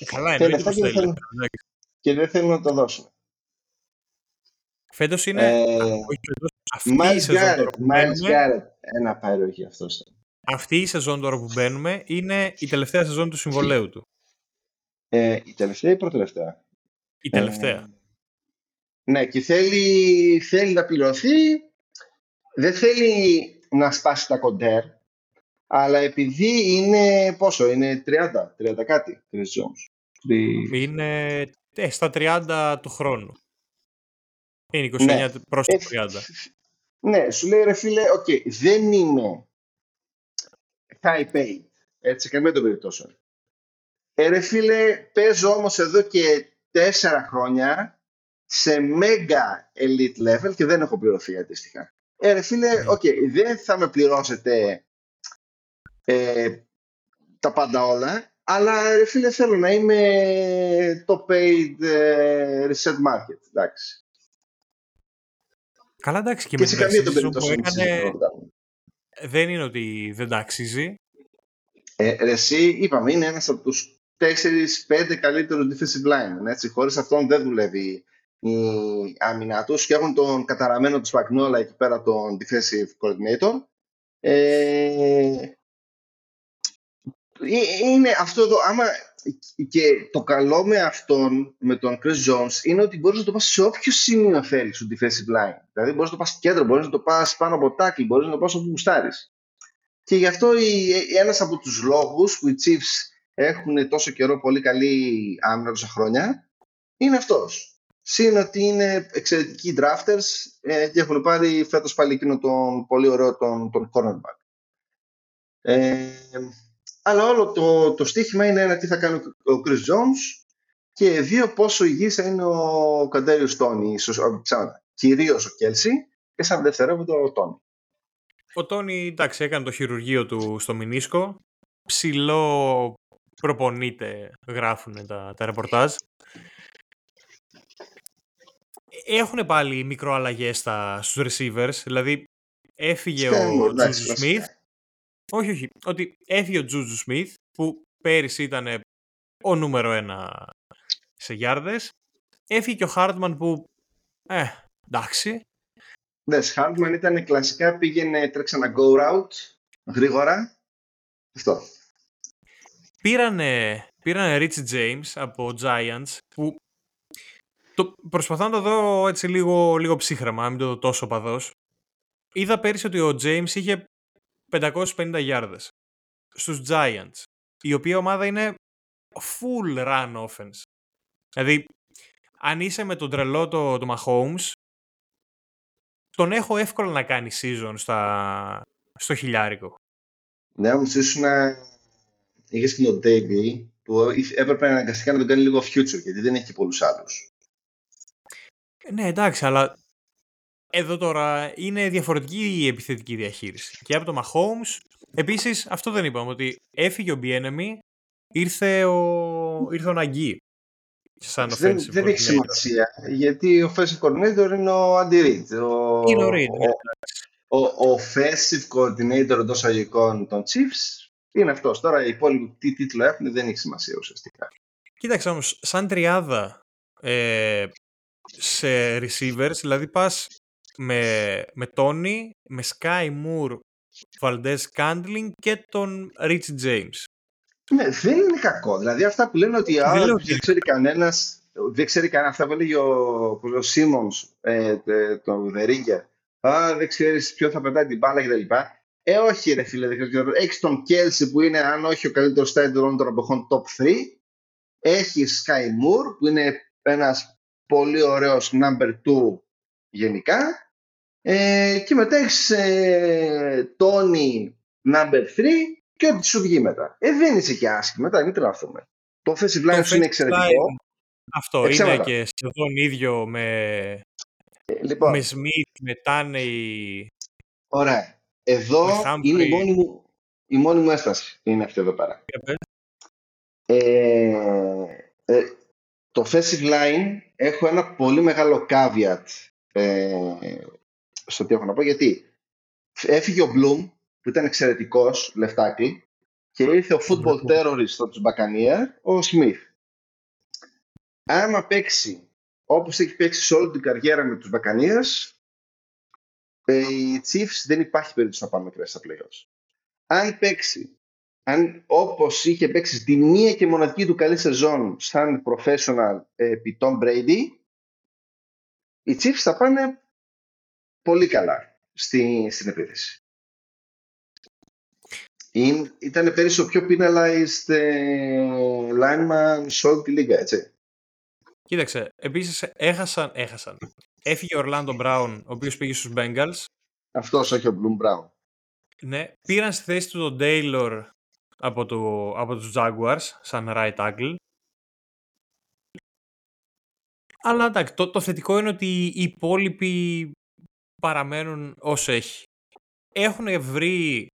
Καλά, Θέλει εννοείται λεφτά πως και δεν θέλει. θέλουν, και δεν θέλουν να το δώσουν. Φέτος είναι... Ε, α, όχι φέτος, αυτή η Miles σεζόν τώρα Garrett, που Miles μπαίνουμε, Garrett. Ένα πάροχη αυτός. αυτή η σεζόν τώρα που μπαίνουμε είναι η τελευταία σεζόν του συμβολέου του. Ε, η τελευταία ή η πρώτη-τελευταία. Η τελευταία. Ε, ναι, και θέλει, θέλει να πληρωθεί. Δεν θέλει να σπάσει τα κοντέρ. Αλλά επειδή είναι πόσο, είναι 30, 30 κάτι, Chris Jones. Τρι- Είναι ε, στα 30 του χρόνου. Είναι 29 Ναι. προς Ε, το 30. Ναι, σου λέει ρε φίλε, οκ, δεν είμαι high paid, έτσι, σε καμία των περιπτώσεων. Ε, ρε φίλε, παίζω όμως εδώ και τέσσερα χρόνια σε mega elite level και δεν έχω πληρωθεί αντίστοιχα. Ε, ρε φίλε, Ναι. οκ, δεν θα με πληρώσετε ε, τα πάντα όλα, αλλά ρε φίλε θέλω να είμαι το paid ε, reset market, εντάξει. Καλά εντάξει και, Και με σε την καμία των season που περιπτώσεων δεν έκανε συζητώ να το κάνουμε. δεν είναι ότι δεν τα αξίζει. Ε, ρε, εσύ, είπαμε, είναι ένας από τους 4-5 καλύτερους defensive linemen. Έτσι. Χωρίς αυτόν δεν δουλεύει η άμυνα τους και έχουν τον καταραμένο του Σπαγνόλα εκεί πέρα τον defensive coordinator. Ε, ε, είναι αυτό εδώ, άμα και το καλό με αυτόν, με τον Chris Jones, είναι ότι μπορείς να το πας σε όποιο σημείο θέλεις στο defensive line. Δηλαδή μπορείς να το πας κέντρο, μπορείς να το πας πάνω από tackle, μπορείς να το πας όπου γουστάρεις. Και γι' αυτό η- ένας από τους λόγους που οι Chiefs έχουν τόσο καιρό πολύ καλή άμυνα τόσα χρόνια, είναι αυτός. Συν ότι είναι εξαιρετικοί drafters ε, και έχουν πάρει φέτος πάλι εκείνο τον πολύ ωραίο τον, τον cornerback. Ε, αλλά όλο το, το στίχημα είναι ένα τι θα κάνει ο Chris Jones και δύο πόσο υγιής θα είναι ο Καντέριο Τόνι, κυρίως ο Κέλσι και σαν δευτερεύοντα ο Τόνι. Ο Τόνι, εντάξει, έκανε το χειρουργείο του στο Μινίσκο. Ψηλό προπονείται, γράφουν τα, τα ρεπορτάζ. Έχουν πάλι μικροαλλαγές στα, στους receivers, δηλαδή έφυγε ο Τζούζου Σμιθ. Όχι, όχι, ότι έφυγε ο Τζούζου Σμιθ, που πέρυσι ήταν ο νούμερο ένα σε γιάρδες. Έφυγε και ο Χάρτμαν που, ε, εντάξει, ναι, Χάρτμαν ήταν κλασικά, πήγαινε, τρέξανα go route, γρήγορα. Αυτό. Πήρανε, πήρανε Rich James από Giants, που το, προσπαθώ να το δω έτσι λίγο, λίγο ψύχρεμα, μην το δω τόσο παδός. Είδα πέρυσι ότι ο James είχε 550 γιάρδες στους Giants, η οποία ομάδα είναι full run offense. Δηλαδή, αν είσαι με τον τρελό το, το Mahomes, τον έχω εύκολα να κάνει season στα, στο χιλιάρικο. Ναι, όμως ήσουν να είχες και τον Davey που έπρεπε αναγκαστικά να τον κάνει λίγο future γιατί δεν έχει πολλούς άλλους. Ναι, εντάξει, αλλά εδώ τώρα είναι διαφορετική η επιθετική διαχείριση. Και από το Mahomes, επίσης αυτό δεν είπαμε, ότι έφυγε ο Bienemy, ήρθε ο, ήρθε ο Ναγκή σαν δεν, δεν έχει σημασία, γιατί ο offensive coordinator είναι ο Andy Reid. Ο, είναι ο Reid. Ναι. Ο, ο, offensive coordinator εντός αγικών των Chiefs είναι αυτός. Τώρα οι υπόλοιποι τι τίτλο έχουν δεν έχει σημασία ουσιαστικά. Κοίταξε όμως, σαν τριάδα ε, σε receivers, δηλαδή πας με, με Tony, με Sky Moore, Valdez Candling και τον Rich James. Ναι, δεν είναι κακό. Δηλαδή αυτά που λένε ότι δεν, δεν ξέρει κανένας, δεν ξέρει κανένα αυτά που έλεγε ο, ο Σίμον, ε, το Δερίγκερ. Α, δεν ξέρεις ποιο θα πετάει την μπάλα κτλ. Ε, όχι, ρε φίλε, έχεις τον Κέλσι που είναι, αν όχι ο καλύτερος tight των εποχών, top 3. Έχεις Sky Moore που είναι ένας πολύ ωραίος number 2 γενικά. Ε, και μετά έχεις ε, Tony number 3 και ό,τι σου βγει μετά. Ε, δεν είσαι και άσχημα, μετά μην τρελαθούμε. Το offensive line σου είναι εξαιρετικό. Αυτό είναι και σχεδόν ίδιο με, ε, λοιπόν, με Smith, με Τάνεϊ. Ωραία. Εδώ είναι η μόνη, μου, η μόνη μου έσταση. Είναι αυτή εδώ πέρα. Ε, ε, το offensive line έχω ένα πολύ μεγάλο caveat ε, στο τι έχω να πω γιατί έφυγε ο Bloom που ήταν εξαιρετικός λεφτάκι και ήρθε ο football terrorist τους Μπακανίερ, ο Σμιθ. Άμα παίξει όπως έχει παίξει σε όλη την καριέρα με τους Μπακανίες, οι Chiefs δεν υπάρχει περίπτωση να πάμε μέχρι στα playoffs. Αν παίξει, αν όπως είχε παίξει τη μία και μοναδική του καλή σεζόν σαν professional επί Tom Brady, οι Chiefs θα πάνε πολύ καλά στη, στην επίθεση ήταν πέρυσι ο πιο penalized ε, lineman σε όλη τη λίγα, έτσι. Κοίταξε, επίσης έχασαν, έχασαν. Έφυγε ο Ορλάντο Μπράουν, ο οποίος πήγε στους Bengals. Αυτός, όχι ο Bloom Brown. Ναι, πήραν στη θέση του τον Taylor από, το, από τους Jaguars, σαν right tackle. Αλλά εντάξει, το, το θετικό είναι ότι οι υπόλοιποι παραμένουν όσο έχει. Έχουν βρει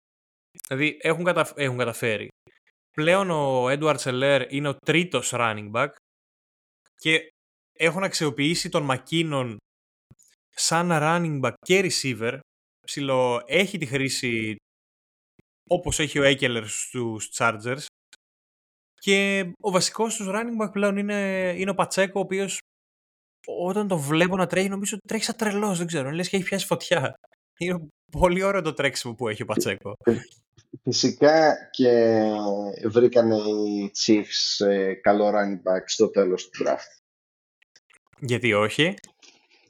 Δηλαδή έχουν, κατα... έχουν καταφέρει. Πλέον ο Edward Seller είναι ο τρίτος running back και έχουν αξιοποιήσει τον McKinnon σαν running back και receiver. Ψηλό έχει τη χρήση όπως έχει ο Eckler στους Chargers και ο βασικός τους running back πλέον είναι, είναι ο Πατσέκο ο οποίος όταν το βλέπω να τρέχει νομίζω ότι τρέχει σαν τρελός, δεν ξέρω, λες και έχει πιάσει φωτιά. Είναι πολύ ωραίο το τρέξιμο που έχει ο Πατσέκο. Φυσικά και βρήκαν οι Chiefs ε, καλό running back στο τέλος του draft. Γιατί όχι;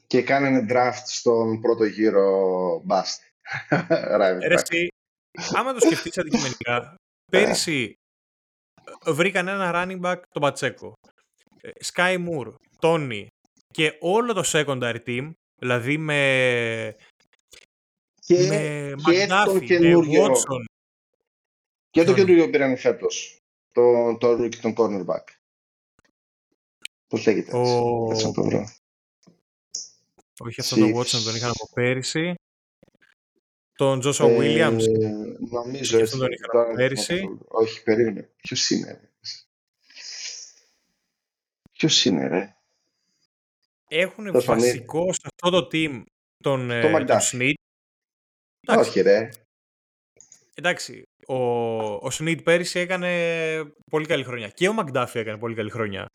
Και κάνανε draft στον πρώτο γύρο bust. Ρε, άμα το σκεφτείς αντικειμενικά, πέρυσι βρήκαν ένα running back, τον Πατσέκο. Ε, Sky Moore, Tony και όλο το secondary team, δηλαδή με, Και, με και τον McDuffie, με καινούριο. Watson. Και το Ποιον; καινούριο πήραν φέτος. Το, το rookie, τον cornerback. Πώς λέγεται. Ο... έτσι. Κάτσε να το βρω. Όχι αυτόν τον Chiefs. Watson, τον είχαν από πέρυσι. Τον Joshua Ε, Williams. Νομίζω Και έτσι. αυτόν τον είχαν Τώρα από δεν πέρυσι. θυμάμαι. Όχι, περίμενε. Ποιος είναι. Ποιος είναι, ρε; Έχουν Τέλος πάντων, βασικό σε αυτό το team τον, ε, τον McDuffie. Snead. Εντάξει, Όχι, ρε. εντάξει, ο, ο Snead πέρυσι έκανε πολύ καλή χρονιά. Και ο McDuffie έκανε πολύ καλή χρονιά.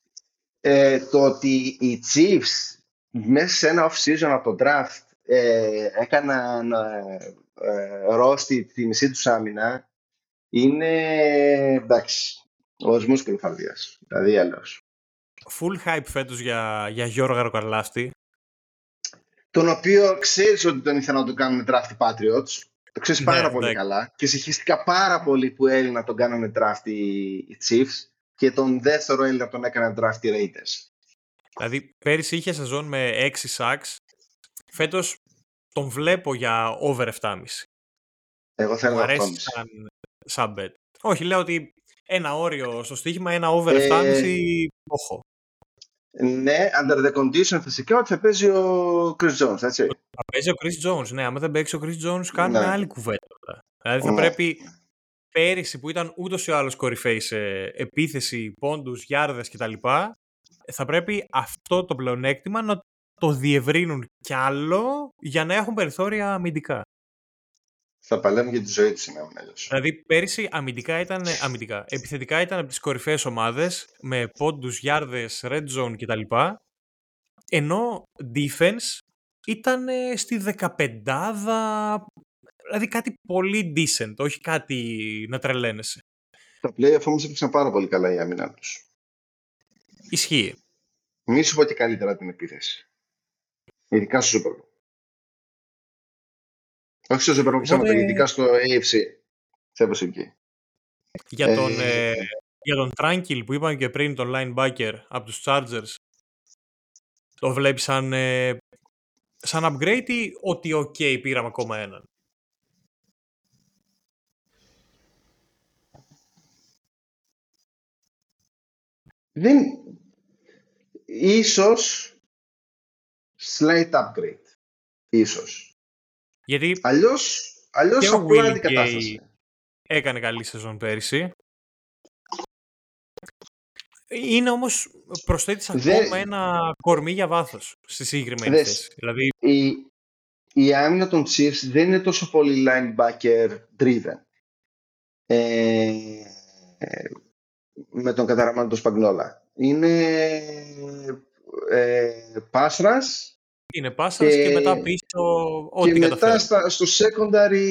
Ε, το ότι οι Chiefs μέσα σε ένα off-season από το draft ε, έκαναν ε, ε, ρόστι τη μισή τους άμυνα είναι εντάξει. Ο οσμούς κρυφαλίας. Δηλαδή έλεος. Full hype φέτος για, για Γιώργο Καρλάστη. Τον οποίο ξέρεις ότι τον ήθελα να τον κάνουν draft οι Patriots. Το ξέρεις Ναι, πάρα πολύ εντάξει. καλά. Και συγχύστηκα πάρα πολύ που Έλληνα να τον κάνανε draft οι, οι Chiefs. Και τον δεύτερο Έλληνα τον έκαναν draft οι Raiders. Δηλαδή πέρυσι είχε σεζόν με 6 sacks. Φέτος τον βλέπω για over 7,5. Εγώ θέλω Μου να αρέσει σαν, σαν bet. Όχι, λέω ότι ένα όριο στο στοίχημα, ένα over Ε, 7,5 όχο. Ναι, under the condition φυσικά ότι θα παίζει ο Chris Jones, έτσι. Θα παίζει ο Chris Jones. Ναι, άμα δεν παίξει ο Chris Jones, κάνουμε Ναι. άλλη κουβέντα. τώρα. Δηλαδή θα Ναι. πρέπει πέρυσι που ήταν ούτως ή άλλως κορυφαίοι σε επίθεση, πόντους, γιάρδες κτλ. Θα πρέπει αυτό το πλεονέκτημα να το διευρύνουν κι άλλο για να έχουν περιθώρια αμυντικά. Θα παλεύουν για τη ζωή του σήμερα αλλιώς. Δηλαδή πέρυσι αμυντικά ήταν, αμυντικά, επιθετικά ήταν από τις κορυφαίες ομάδες με πόντους, γιάρδες, red zone κτλ. Ενώ defense ήταν ε, στη 15 δηλαδή κάτι πολύ decent, όχι κάτι να τρελαίνεσαι. Τα playoff όμως έπαιξαν πάρα πολύ καλά η άμυνα τους. Ισχύει. Μη σου πω και καλύτερα την επίθεση. Ειδικά στο Super Bowl. Όχι στο Super Bowl, ψέματα, Οπότε- ειδικά στο AFC. Σε εκεί. Για τον, Ε, ε, για τον Tranquil που είπαμε και πριν, τον linebacker από τους Chargers, το βλέπεις σαν, ε, σαν upgrade ή ότι ok πήραμε ακόμα έναν; Δεν... Ίσως slight upgrade. Ίσως. Γιατί Αλλιώς, αλλιώς Και ο απλά Willie αντικατάσταση. έκανε καλή σεζόν πέρυσι. Είναι όμως προσθέτεις Δεν- ακόμα ένα κορμί για βάθος στη συγκεκριμένη Δες. θέση. Δηλαδή, η, η άμυνα των Chiefs δεν είναι τόσο πολύ linebacker driven. Ε, ε, με τον καταραμένο τον Σπαγνόλα. Είναι ε, πάσρας είναι πάσαρας και, και- μετά πίσω και ό,τι μετά καταφέρει. στα, στο secondary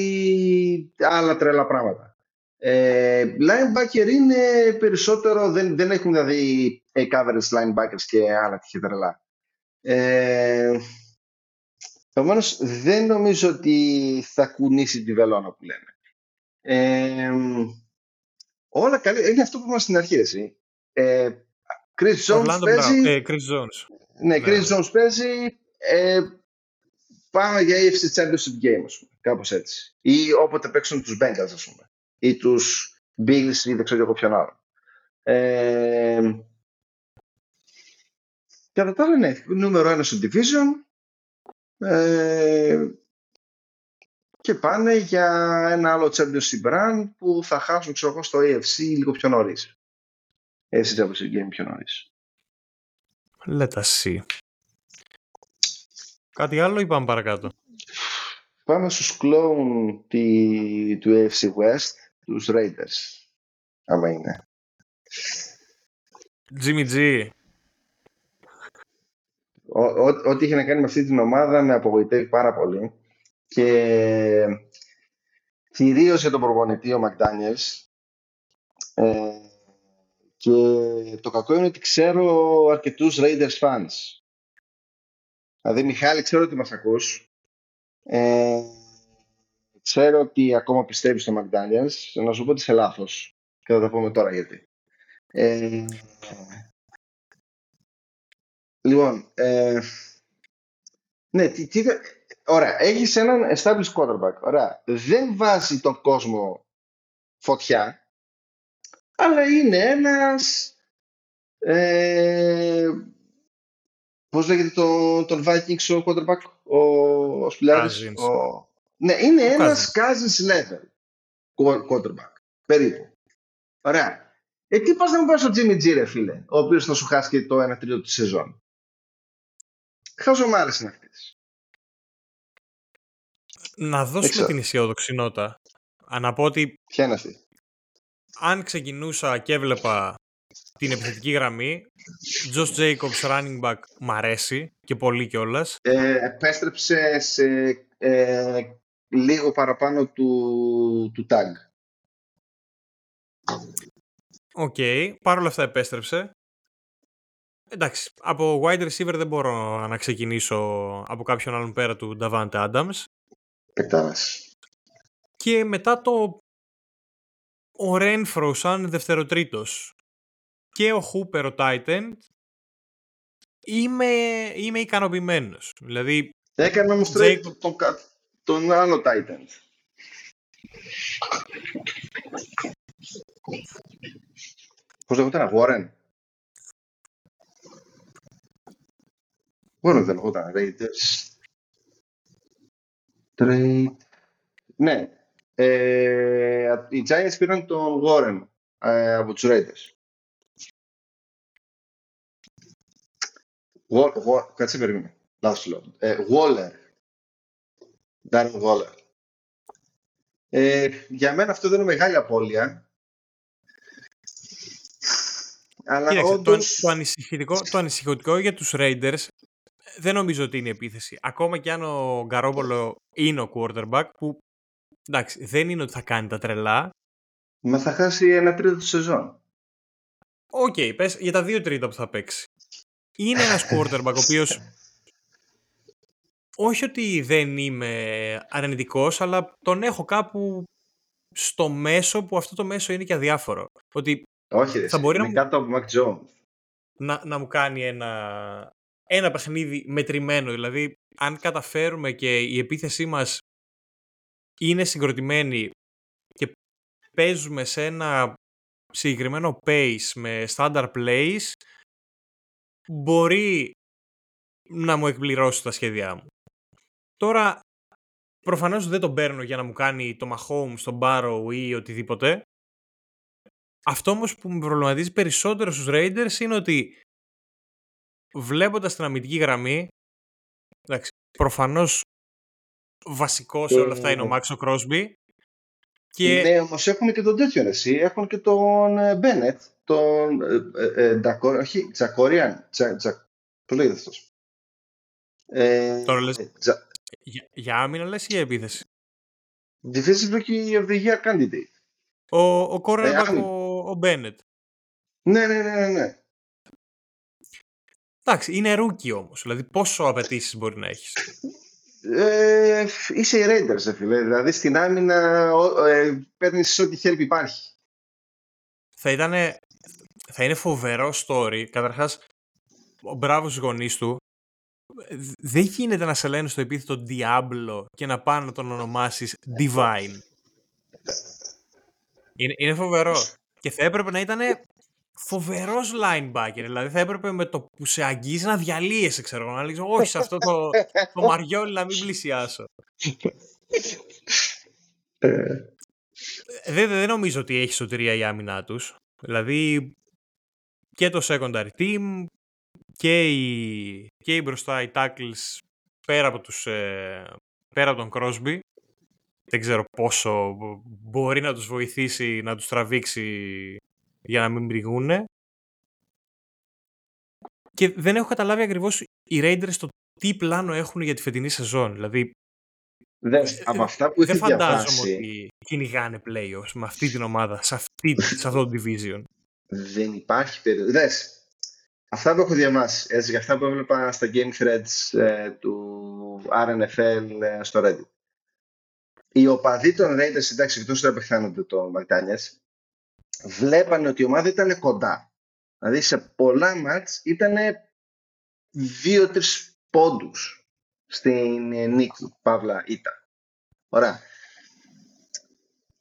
άλλα τρελά πράγματα. Ε, linebacker είναι περισσότερο, δεν, δεν έχουν δηλαδή a coverage linebackers και άλλα τέτοια τρελά. Ε, Επομένως, δεν νομίζω ότι θα κουνήσει τη βελόνα που λένε. Ε, όλα καλή. Είναι αυτό που είμαστε στην αρχή, εσύ. Ε, Chris Jones Orlando παίζει. Brown, ε, Chris Jones. Ναι, Ναι. Chris Jones παίζει. Ε, πάμε για AFC Championship Game, ας πούμε. Κάπως έτσι. Ή όποτε παίξουν τους Bengals, ας πούμε. Ή τους Bills ή δεν ξέρω εγώ ποιον άλλο. Ε, κατά τα άλλα, ναι. Νούμερο ένα στο Division. Ε, και πάνε για ένα άλλο Championship Run που θα χάσουν, ξέρω εγώ, στο AFC λίγο πιο νωρίς. AFC Championship Game πιο νωρίς. Let us see. Κάτι άλλο ή πάμε παρακάτω; Πάμε στους κλόουν τη, του AFC West, τους Raiders, άμα είναι. Jimmy G. Ό- ό- Ό,τι είχε να κάνει με αυτή την ομάδα με απογοητεύει πάρα πολύ και κυρίως για τον προπονητή ο McDaniels ε, και το κακό είναι ότι ξέρω αρκετούς Raiders fans. Δηλαδή Μιχάλη ξέρω ότι μας ακούς. Ε, ξέρω ότι ακόμα πιστεύεις στο McDaniels. Να σου πω ότι είσαι λάθος. Και θα τα πούμε τώρα γιατί. Ε, λοιπόν, ε, ναι, τι, τι, ωραία, έχεις έναν established quarterback, ωραία, δεν βάζει τον κόσμο φωτιά, αλλά είναι ένας ε, πώς λέγεται το, τον Vikings ο quarterback, ο, ο Σπιλιάδης, ο, ναι, είναι ο ένας Cousins level quarterback, περίπου. Ωραία. Ε, τι πας να μου πας στο Jimmy G, ρε φίλε, ο οποίος θα σου χάσει και το 1 τρίτο της σεζόν. Χαζομάρες είναι αυτές. Να δώσουμε την αισιόδοξη νότα. Να πω ότι... Ποια είναι αυτή; Αν ξεκινούσα και έβλεπα την επιθετική γραμμή, Josh Jacobs running back μ' αρέσει και πολύ κιόλας. Ε, επέστρεψε σε ε, λίγο παραπάνω του, του tag. OK, okay. παρ' όλα αυτά επέστρεψε. Εντάξει, από wide receiver δεν μπορώ να ξεκινήσω από κάποιον άλλον πέρα του Davante Adams. Πετάς. Και μετά το ο Renfro σαν δευτεροτρίτος και ο Hooper ο Titan είμαι, είμαι ικανοποιημένος. Δηλαδή, Έκανε όμως trade τον, τον, τον άλλο Titan. Πώς λέγονταν, Warren; Warren δεν λέγονταν, Raiders. Trade. Ναι. Ε, οι Giants πήραν τον Warren ε, από τους Raiders. Κάτσε περίμενε. Λάθος λέω. Ε, Waller. Darren Waller. Ε, για μένα αυτό δεν είναι μεγάλη απώλεια. Αλλά Κοίταξε, όντως... το, το, ανησυχητικό, το ανησυχητικό για τους Raiders δεν νομίζω ότι είναι επίθεση. Ακόμα και αν ο Garoppolo είναι ο quarterback που εντάξει, δεν είναι ότι θα κάνει τα τρελά. Μα θα χάσει ένα τρίτο τη σεζόν. OK, okay, πες για τα δύο τρίτα που θα παίξει. Είναι ένας quarterback ο οποίος όχι ότι δεν είμαι αρνητικός, αλλά τον έχω κάπου στο μέσο που αυτό το μέσο είναι και αδιάφορο. Ότι όχι, θα μπορεί είναι να, κάτω από Mac Jones. Να, να μου κάνει ένα, ένα παιχνίδι μετρημένο. Δηλαδή, αν καταφέρουμε και η επίθεσή μας είναι συγκροτημένη και παίζουμε σε ένα συγκεκριμένο pace με standard plays, μπορεί να μου εκπληρώσει τα σχέδιά μου. Τώρα, προφανώς δεν τον παίρνω για να μου κάνει το Mahomes, τον Barrow ή οτιδήποτε. Αυτό όμως που με προβληματίζει περισσότερο στους Raiders είναι ότι βλέποντας την αμυντική γραμμή, εντάξει, προφανώς βασικό σε όλα αυτά είναι ο Μάξο Κρόσμπι. Και... Ναι, όμως έχουν και τον τέτοιο εσύ. Έχουν και τον Μπένετ. Τον. Ε, ε, ε όχι, Τζακόριαν. Πώ λέγεται αυτός. Ε, Τώρα λες, ε, τζα... για, για άμυνα λες ή για επίθεση; Defensive Rookie of the Year Candidate. Ο, ο ε, ο, ο Bennett. Ναι, ναι, ναι, ναι. ναι. Εντάξει, είναι rookie όμως. Δηλαδή, πόσο απαιτήσεις μπορεί να έχεις; Ε, είσαι οι Raiders, φίλε. Δηλαδή στην άμυνα ε, παίρνεις ό,τι help υπάρχει. Θα ήταν. Θα είναι φοβερό story. Καταρχάς, ο μπράβος στους γονείς του. Δεν γίνεται να σε λένε στο επίθετο Diablo και να πάνε να τον ονομάσεις Divine. Είναι, είναι φοβερό. Και θα έπρεπε να ήταν φοβερός linebacker. Δηλαδή θα έπρεπε με το που σε αγγίζει να διαλύεσαι, ξέρω να λέει Όχι, σε αυτό το, το μαριόλι να μην πλησιάσω. Ε. δεν, δεν νομίζω ότι έχει σωτηρία η άμυνά τους. Δηλαδή και το secondary team και οι, και οι μπροστά οι tackles πέρα από, τους, ε, πέρα από τον Crosby δεν ξέρω πόσο μπορεί να τους βοηθήσει να τους τραβήξει για να μην πληγούν. Και δεν έχω καταλάβει ακριβώς οι Raiders το τι πλάνο έχουν για τη φετινή σεζόν. Δηλαδή, δεν, ε, από αυτά που δεν φαντάζομαι ότι κυνηγάνε playoffs με αυτή την ομάδα, σε, αυτή, σε αυτό το division. Δεν υπάρχει περίπτωση. Αυτά που έχω διαβάσει, έτσι, για αυτά που έβλεπα στα game threads ε, του RNFL ε, στο Reddit. Οι οπαδοί των Raiders, εντάξει, εκτός δεν απεχθάνονται το McDaniels, βλέπανε ότι η ομάδα ήταν κοντά. Δηλαδή σε πολλά μάτς ήταν δύο-τρεις πόντους στην ε, νίκη, Παύλα Ήτα. Ωραία.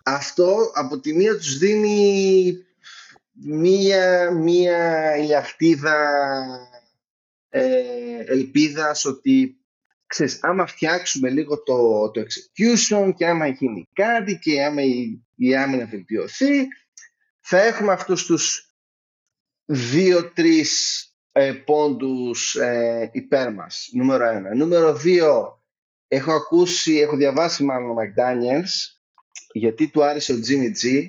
Αυτό από τη μία τους δίνει μία, μία ηλιακτίδα ε, ελπίδας ότι ξέρεις, άμα φτιάξουμε λίγο το, το execution και άμα γίνει κάτι και άμα η, η άμυνα βελτιωθεί, θα έχουμε αυτούς τους δύο-τρεις ε, πόντους ε, υπέρ μας, νούμερο ένα. Νούμερο δύο, έχω ακούσει, έχω διαβάσει μάλλον ο McDaniels, γιατί του άρεσε ο Jimmy G,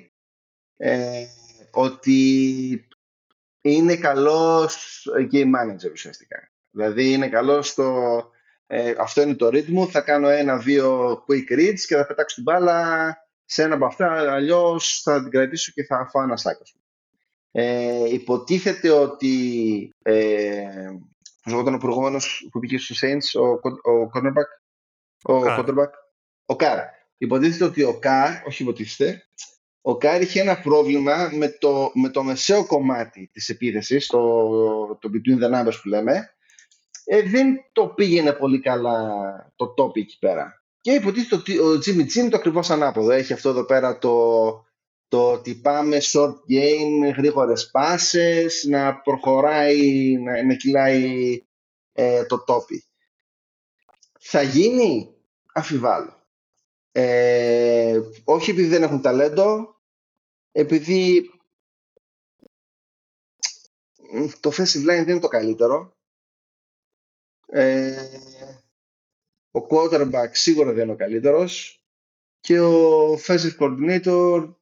ε, ότι είναι καλός game manager ουσιαστικά. Δηλαδή είναι καλός στο ε, αυτό είναι το ρύθμο, θα κάνω ένα-δύο quick reads και θα πετάξω την μπάλα σε ένα από αυτά, αλλιώς θα την κρατήσω και θα φάω ένα σάκος. Ε, υποτίθεται ότι ε, πώς ο προηγούμενος που πήγε στους Saints, ο, ο cornerback, ο quarterback, ο Καρ. Υποτίθεται ότι ο Καρ, όχι υποτίθεται, ο Καρ είχε ένα πρόβλημα με το, με το μεσαίο κομμάτι της επίθεσης, το, το between the numbers που λέμε, ε, δεν το πήγαινε πολύ καλά το topic εκεί πέρα. Και υποτίθεται ότι ο Jimmy G είναι το ακριβώς ανάποδο. Έχει αυτό εδώ πέρα το, το ότι πάμε short game, γρήγορες πάσες, να προχωράει, να, να κυλάει ε, το topic. Θα γίνει, αφιβάλλω. Ε, όχι επειδή δεν έχουν ταλέντο, επειδή το offensive line δεν είναι το καλύτερο ε, ο quarterback σίγουρα δεν είναι ο καλύτερος και ο offensive coordinator,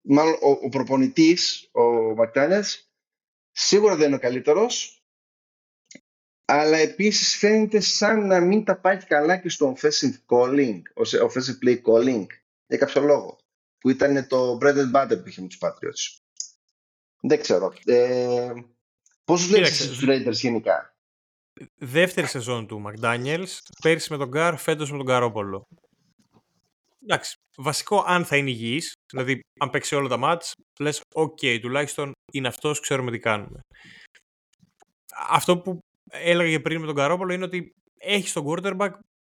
μάλλον ο, ο προπονητής, ο McDaniels, σίγουρα δεν είναι ο καλύτερος, αλλά επίσης φαίνεται σαν να μην τα πάει καλά και στο offensive calling, offensive play calling, για κάποιο λόγο, που ήταν το bread and butter που είχε με τους Patriots. Δεν ξέρω. Ε, πώς βλέπεις τους Raiders γενικά; Δεύτερη σεζόν του McDaniels, πέρυσι με τον Carr, φέτος με τον Garoppolo. Εντάξει, βασικό αν θα είναι υγιής, δηλαδή αν παίξει όλα τα ματς, λες οκ, τουλάχιστον είναι αυτός, ξέρουμε τι κάνουμε. Αυτό που έλεγα πριν με τον Garoppolo είναι ότι έχεις τον quarterback,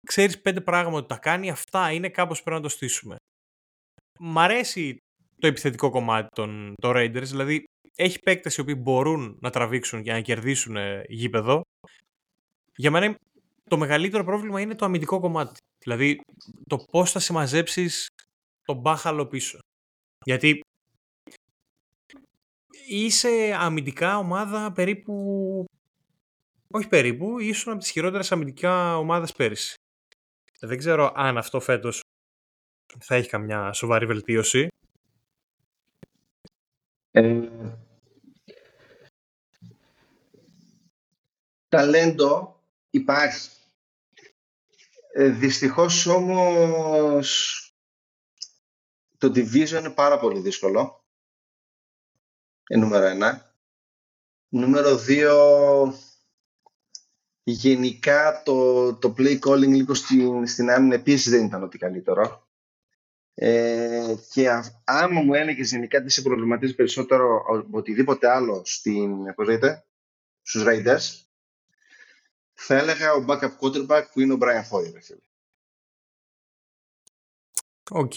ξέρεις πέντε πράγματα ότι τα κάνει, αυτά είναι κάπως πρέπει να το στήσουμε. Μ' αρέσει το επιθετικό κομμάτι των, των Raiders, δηλαδή έχει παίκτες οι οποίοι μπορούν να τραβήξουν και να κερδίσουν γήπεδο, για μένα το μεγαλύτερο πρόβλημα είναι το αμυντικό κομμάτι. Δηλαδή το πώς θα συμμαζέψεις τον μπάχαλο πίσω. Γιατί είσαι αμυντικά ομάδα περίπου. Όχι περίπου, ήσουν από τις χειρότερες αμυντικά ομάδες πέρυσι. Δεν ξέρω αν αυτό φέτος θα έχει καμιά σοβαρή βελτίωση. Ε, ταλέντο Υπάρχει. Ε, δυστυχώς όμως το division είναι πάρα πολύ δύσκολο. Ε, νούμερο ένα. Νούμερο δύο, γενικά το, το play calling λίγο στην, στην άμυνα επίσης δεν ήταν ότι καλύτερο. Ε, και άμα μου έλεγες γενικά τι σε προβληματίζει περισσότερο από οτιδήποτε άλλο στην, πώς λέγεται, στους Raiders, θα έλεγα ο backup quarterback που είναι ο Brian Hoyer. OK.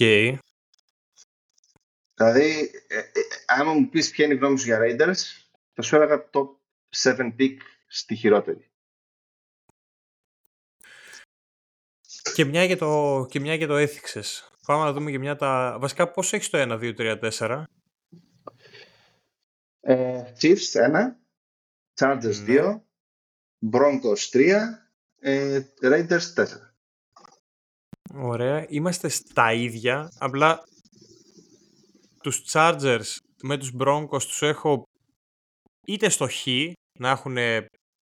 Δηλαδή, ε, ε, άμα μου πεις ποια είναι η γνώμη σου για Raiders, θα σου έλεγα top 7 pick στη χειρότερη. Και μια για το, και μια για το έθιξες. Πάμε να δούμε και μια τα... Βασικά πώς έχεις το 1, 2, 3, 4. Ε, Chiefs 1, Chargers 2, Broncos 3, ε, Raiders 4. Ωραία. Είμαστε στα ίδια. Απλά τους Chargers με τους Broncos τους έχω είτε στο χ, να έχουν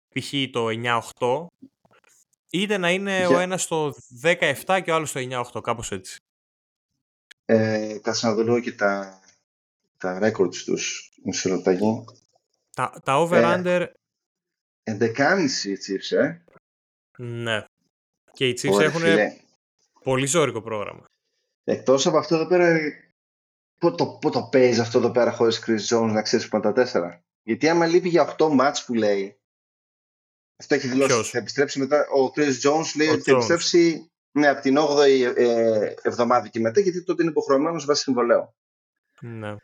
π.χ. το 9-8, είτε να είναι ο ένας στο 17 και ο άλλος στο 9-8, κάπως έτσι. Ε, κάτσε να δω και τα, τα records τους. Μισό Τα, τα over-under 11,5 οι Chiefs, ε. Ναι. Και οι Chiefs έχουν πολύ ζώρικο πρόγραμμα. Εκτός από αυτό εδώ πέρα πού το, πού το παίζει αυτό εδώ πέρα χωρίς Chris Jones να ξέρεις που είναι τα τέσσερα. Γιατί άμα λείπει για 8 μάτς που λέει, αυτό έχει δηλώσει. Ποιος; Θα επιστρέψει μετά. Ο Chris Jones λέει Ο ότι θα Jones. επιστρέψει ναι, από την 8η ε, εβδομάδα και μετά, γιατί τότε είναι υποχρεωμένος βάσει συμβολέου. Ναι.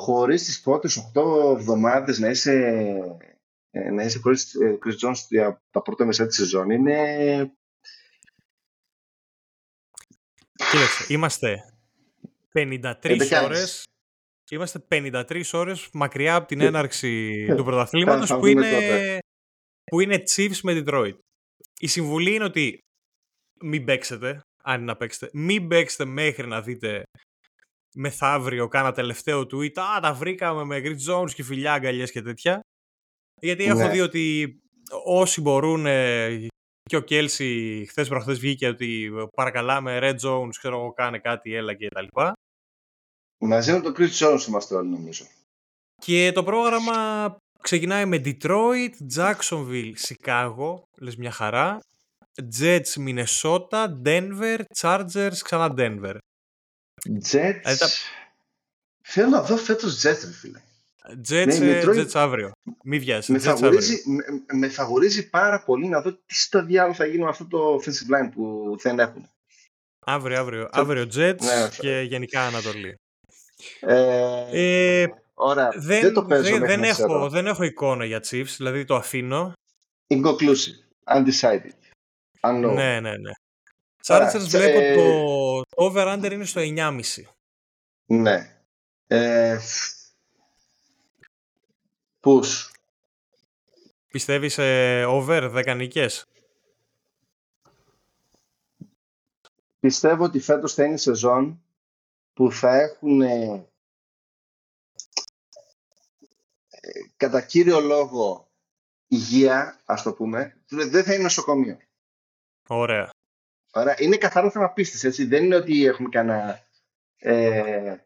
Χωρίς τις πρώτες 8 εβδομάδες να είσαι, ε, να είσαι χωρίς Chris Jones για τα πρώτα μεσά της σεζόν είναι. Κοίταξε, είμαστε 53 Εντεκάδες. ώρες Είμαστε 53 ώρες μακριά από την Ε, έναρξη ε, του πρωταθλήματος θα που δούμε είναι, τότε. που είναι Chiefs με Detroit. Η συμβουλή είναι ότι μην παίξετε, αν είναι να παίξετε, μην παίξετε μέχρι να δείτε μεθαύριο κάνα τελευταίο tweet «Α, τα βρήκαμε με Grit Jones και φιλιά αγκαλιές και τέτοια». Γιατί έχω Ναι. δει ότι όσοι μπορούν ε, και ο Κέλσι χθες προχθές βγήκε ότι παρακαλάμε Red Jones, ξέρω εγώ, κάνε κάτι, έλα και τα λοιπά. Μαζί με τον Chris Jones είμαστε όλοι νομίζω. Και το πρόγραμμα ξεκινάει με Detroit, Jacksonville, Chicago, λες μια χαρά, Jets, Minnesota, Denver, Chargers, ξανά Denver. Jets. Ε, τα- Θέλω να δω φέτος Jets, ρε φίλε. Jets, Ναι, ε, Detroit- Jets αύριο. Μη βιάζει. Με Jets αύριο. φαβορίζει, με, με φαβορίζει πάρα πολύ να δω τι στο διάλογο θα γίνει με αυτό το offensive line που δεν έχουν. Αύριο, αύριο. Αύριο Jets Ναι, και γενικά Ανατολή. Ε, Ε, ωραία. δεν, δεν το παίζω δεν, μέχρι δεν να έχω, ξέρω. δεν έχω εικόνα για Chiefs, δηλαδή το αφήνω. Inconclusive. Undecided. Unknown. Ναι, ναι, ναι. Ωραία, Chargers τσα- βλέπω ε, το, το over-under είναι στο 9,5. Ναι. Ε, push. Πιστεύεις ε, over 10 νίκες; Πιστεύω ότι φέτος θα είναι σεζόν που θα έχουν ε, ε, κατά κύριο λόγο υγεία, ας το πούμε, Δε- δεν θα είναι νοσοκομείο. Ωραία. Άρα είναι καθαρό θέμα πίστης, έτσι. Δεν είναι ότι έχουμε κανένα ε,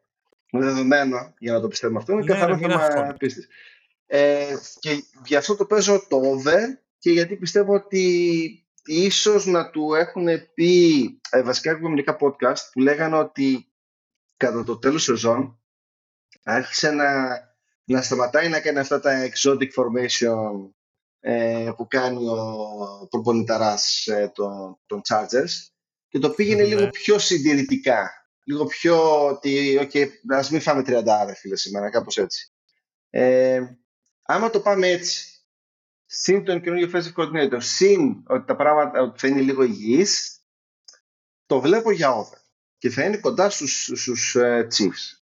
δεδομένο για να το πιστεύουμε αυτό. Είναι Ναι, καθαρό ρε, μην θέμα αγχώνεσαι. πίστης. Ε, και γι' αυτό το παίζω το over και γιατί πιστεύω ότι ίσως να του έχουν πει ε, βασικά έχουμε μερικά podcast που λέγανε ότι κατά το τέλος σεζόν άρχισε να, να σταματάει να κάνει αυτά τα exotic formation ε, που κάνει ο προπονηταράς ε, των, των Chargers και το πήγαινε Ναι. λίγο πιο συντηρητικά. Λίγο πιο ότι, ok, ας μην φάμε 30 άρε φίλε σήμερα, κάπως έτσι. Ε, άμα το πάμε έτσι, συν τον καινούργιο offensive coordinator, συν ότι τα πράγματα ότι θα είναι λίγο υγιείς, το βλέπω για over. Και θα είναι κοντά στους, στους ε, Chiefs.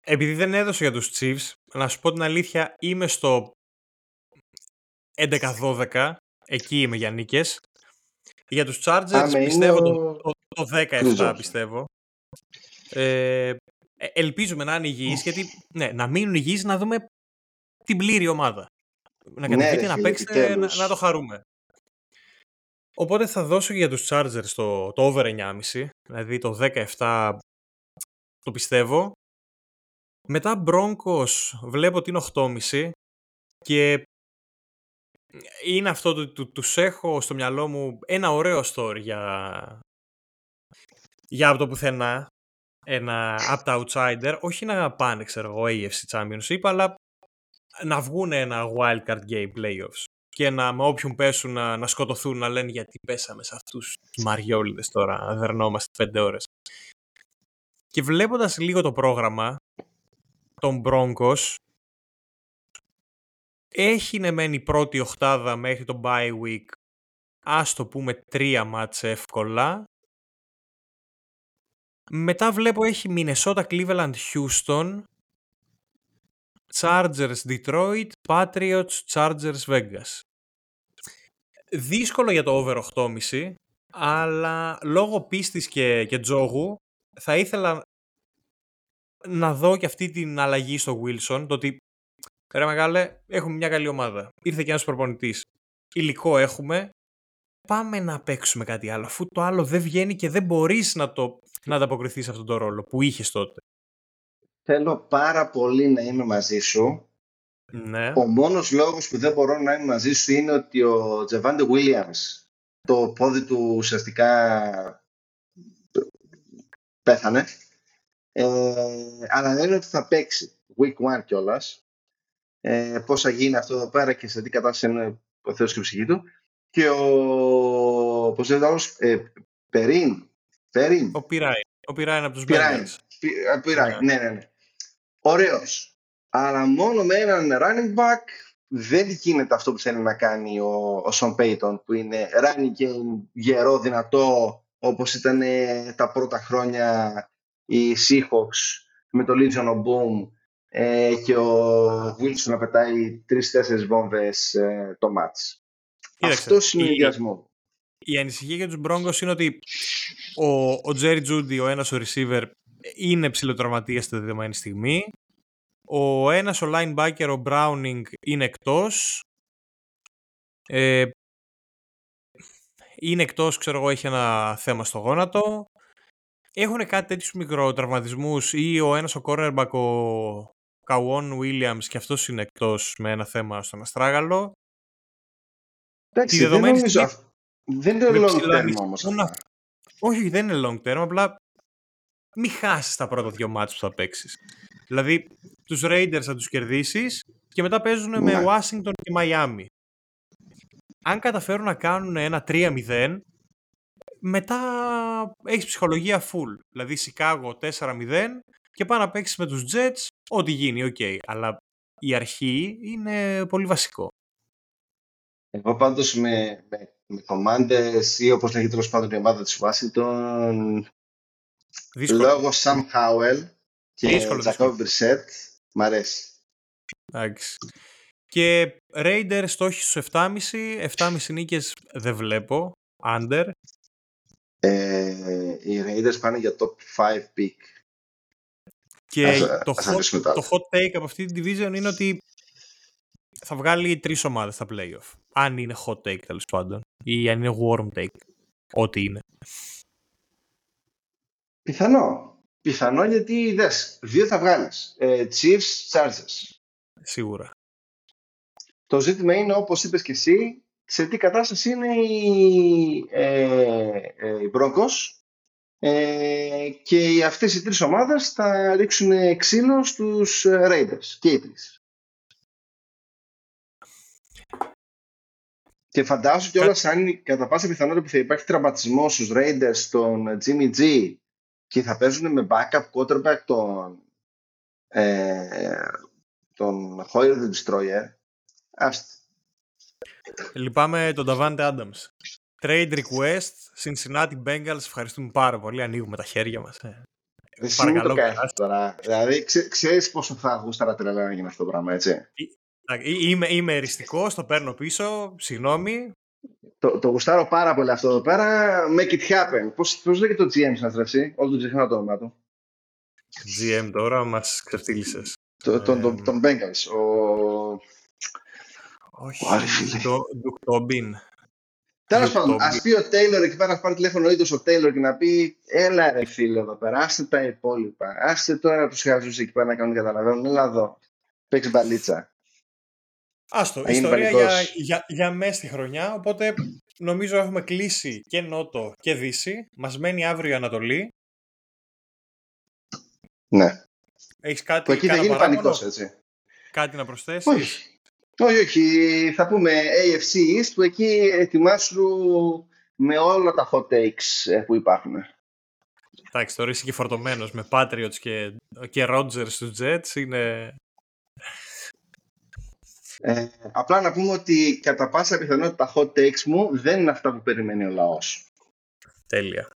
Επειδή δεν έδωσε για τους Chiefs, να σου πω την αλήθεια, είμαι στο 11-12. Εκεί είμαι για νίκες. Για τους Chargers Άμα είναι πιστεύω το, ο- το, το 17 Chris Johnson. πιστεύω. Ε, ε, ελπίζουμε να είναι υγιείς, γιατί ναι, να μείνουν υγιείς να δούμε την πλήρη ομάδα. Να Ναι, κατεβείτε, ρε να φίλε, παίξετε, να, επιτέλους. να το χαρούμε. Οπότε θα δώσω για τους Chargers το, το over 9,5, δηλαδή το 17 το πιστεύω. Μετά Broncos βλέπω ότι είναι 8,5 και είναι αυτό το του, τους έχω στο μυαλό μου ένα ωραίο story για, για από το πουθενά. Ένα από τα outsider, όχι να πάνε ξέρω εγώ AFC Championship αλλά να βγουν ένα wildcard game playoffs. Και να με όποιον πέσουν να, να σκοτωθούν να λένε γιατί πέσαμε σε αυτούς τους μαριόλιδες τώρα να δερνόμαστε πέντε ώρες και βλέποντας λίγο το πρόγραμμα των Broncos έχει ναι μεν η πρώτη οχτάδα μέχρι το bye week ας το πούμε τρία μάτς εύκολα. Μετά βλέπω έχει Minnesota, Cleveland, Houston Chargers, Detroit, Patriots, Chargers, Vegas. Δύσκολο για το over 8,5 αλλά λόγω πίστης και, και τζόγου θα ήθελα να δω και αυτή την αλλαγή στο Wilson, το ότι ρε μεγάλε, έχουμε μια καλή ομάδα. Ήρθε και ένας προπονητής. Υλικό έχουμε. Πάμε να παίξουμε κάτι άλλο. Αφού το άλλο δεν βγαίνει και δεν μπορείς να, το, να ανταποκριθείς σε αυτόν τον ρόλο που είχες τότε. Θέλω πάρα πολύ να είμαι μαζί σου. Ναι. Ο μόνος λόγος που δεν μπορώ να είμαι μαζί σου είναι ότι ο Τζεβάντε Williams το πόδι του ουσιαστικά πέθανε. Ε, αλλά λένε ότι θα παίξει week one κιόλας. Ε, πώς θα γίνει αυτό εδώ πέρα και σε τι κατάσταση είναι ο Θεός και η ψυχή του. Και ο, πώς λέγεται άλλος, ε, Περίν, Περίν. Ο Πιράιν. Ο Πιράιν από τους Πιράιν. Bengals. Πι- Πιράιν, ναι, ναι, ναι. Ωραίος. Αλλά μόνο με έναν running back δεν γίνεται αυτό που θέλει να κάνει ο, ο Σον Πέιτον που είναι running game γερό, δυνατό όπως ήταν ε, τα πρώτα χρόνια οι Seahawks με το Legion of Boom ε, και ο Wilson να πετάει τρεις-τέσσερις βόμβες ε, το match. Κοίταξε, Αυτός είναι ο η- ιδιασμός. Η ανησυχία για τους Broncos είναι ότι ο, ο Jerry Judy, ο ένας ο receiver, είναι ψηλοτραυματίας στη δεδομένη στιγμή. Ο ένας ο linebacker, ο Browning, είναι εκτός. Ε, είναι εκτός, ξέρω εγώ, έχει ένα θέμα στο γόνατο. Έχουν κάτι τέτοιους μικροτραυματισμούς ή ο ένας ο cornerback, ο Καουόν Williams, και αυτός είναι εκτός με ένα θέμα στον αστράγαλο. Εντάξει, τη δεν δεδομένη νομίζω στιγμή- αυ- Δεν είναι με long ψηλά term νησιά. όμως Μόνο αυτά. Όχι, δεν είναι long term, απλά μην χάσεις τα πρώτα δύο μάτς που θα παίξεις. Δηλαδή, τους Raiders θα τους κερδίσεις και μετά παίζουν με Ναι. Washington και Miami. Αν καταφέρουν να κάνουν ένα 3-0, μετά έχεις ψυχολογία full. Δηλαδή, Σικάγο 4-0 και πας να παίξεις με τους Jets, ό,τι γίνει, οκ. Αλλά η αρχή είναι πολύ βασικό. Εγώ πάντως με, με, με Commanders ή όπως λέγεται τέλος πάντων η ομάδα της Washington Δύσκολο. λόγω Sam Howell και Δύσκολο, Jacoby Brissett μ' αρέσει. Εντάξει. Και Raiders στόχοι στους 7,5. 7,5 νίκες δεν βλέπω. Under. Ε, οι Raiders πάνε για top 5 pick. Και Ας- το, ας hot, αφήσουμε τα το άλλα. hot take από αυτή τη division είναι ότι θα βγάλει τρεις ομάδες στα playoff. Αν είναι hot take τέλος πάντων. Ή αν είναι warm take. Ό,τι είναι. Πιθανό. Πιθανό γιατί δες, δύο θα βγάλεις. Ε, Chiefs, Chargers. Σίγουρα. Το ζήτημα είναι όπως είπες και εσύ, σε τι κατάσταση είναι οι, ε, ε, οι Broncos ε, και οι- αυτές οι τρεις ομάδες θα ρίξουν ξύλο στους ε, Raiders και οι τρεις. Και φαντάζομαι κιόλας αν είναι κατά πάσα πιθανότητα που θα υπάρχει τραυματισμό στους Raiders στον Jimmy G και θα παίζουν με backup quarterback τον, ε, τον Hoyer the Destroyer. Άστα. Λυπάμαι τον Davante Adams. Trade request, Cincinnati Bengals, ευχαριστούμε πάρα πολύ. Ανοίγουμε τα χέρια μας. ε. Εσύ μην το Παρακαλώ, κάνεις περάστε. τώρα. Δηλαδή, ξέ, ξέρεις πόσο θα γούσταρα τρελά να γίνει αυτό το πράγμα, έτσι. Εντάξει, ε, Είμαι, είμαι εριστικός, το παίρνω πίσω, συγγνώμη. Το, το γουστάρω πάρα πολύ αυτό εδώ πέρα. Make it happen. Πώς, πώς λέγεται το GM σας, ρε, εσύ. Όλο το ξεχνάω το όνομά του. GM τώρα μας ξεφτύλισες. Το, τον, Ε, τον, τον Bengals. Ο... Όχι, Άρε, φίλε. το Duke Tobin. Τέλος Luke πάντων, Tobin. ας πει ο Τέιλορ εκεί πέρα, να πάρει τηλέφωνο ο ίδιος ο Τέιλορ και να πει: Έλα, ρε φίλε εδώ πέρα, άστε τα υπόλοιπα. Άστε τώρα τους χαζού εκεί πέρα να κάνουν καταλαβαίνουν. Έλα εδώ. Παίξει μπαλίτσα. Άστο, Θα γίνει ιστορία για, πανικός. για, για μέσα στη χρονιά, οπότε νομίζω έχουμε κλείσει και Νότο και Δύση. Μας μένει αύριο η Ανατολή. Ναι. Έχεις κάτι, Που εκεί θα κάνα γίνει παράπονο; πανικός, έτσι. κάτι να προσθέσεις; Όχι. Όχι, όχι. Θα πούμε AFC East που εκεί ετοιμάσου με όλα τα hot takes ε, που υπάρχουν. Εντάξει, τώρα είσαι και φορτωμένος με Patriots και, και Rodgers στους Jets. Είναι... Ε, απλά να πούμε ότι κατά πάσα πιθανότητα τα hot takes μου δεν είναι αυτά που περιμένει ο λαός. Τέλεια.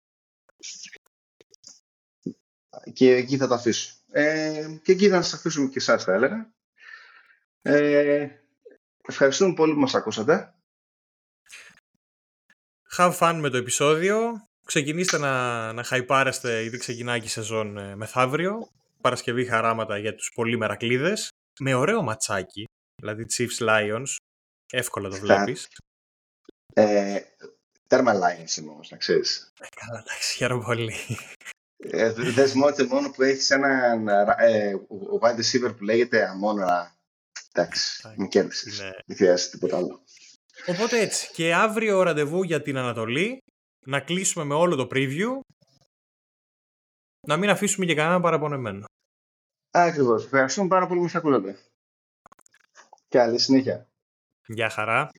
Και εκεί θα τα αφήσω. Ε, και εκεί θα σας αφήσουμε και εσάς θα έλεγα. Ε, ευχαριστούμε πολύ που μας ακούσατε. Have fun με το επεισόδιο. Ξεκινήστε να, να χαϊπάρεστε, ήδη ξεκινάει και η σεζόν ε, μεθαύριο. Παρασκευή χαράματα για τους πολύ μερακλείδες. Με ωραίο ματσάκι, δηλαδή Chiefs Lions. Εύκολα το Θα- βλέπεις. Ε, τέρμα Lions είμαι όμως, να ξέρεις. Ε, καλά, εντάξει, χαίρομαι πολύ. Ε, δε- δες μόνο και μόνο που έχεις έναν ε, ο wide receiver που λέγεται Αμόνα. Εντάξει, Εντάξει, με κέρδισες. είναι- Δεν χρειάζεται τίποτα άλλο. Οπότε έτσι, και αύριο ραντεβού για την Ανατολή. Να κλείσουμε με όλο το preview. να μην αφήσουμε και κανέναν παραπονεμένο. Ακριβώς. Ευχαριστούμε πάρα πολύ που μας ακούτε. Καλή συνέχεια. Γεια χαρά.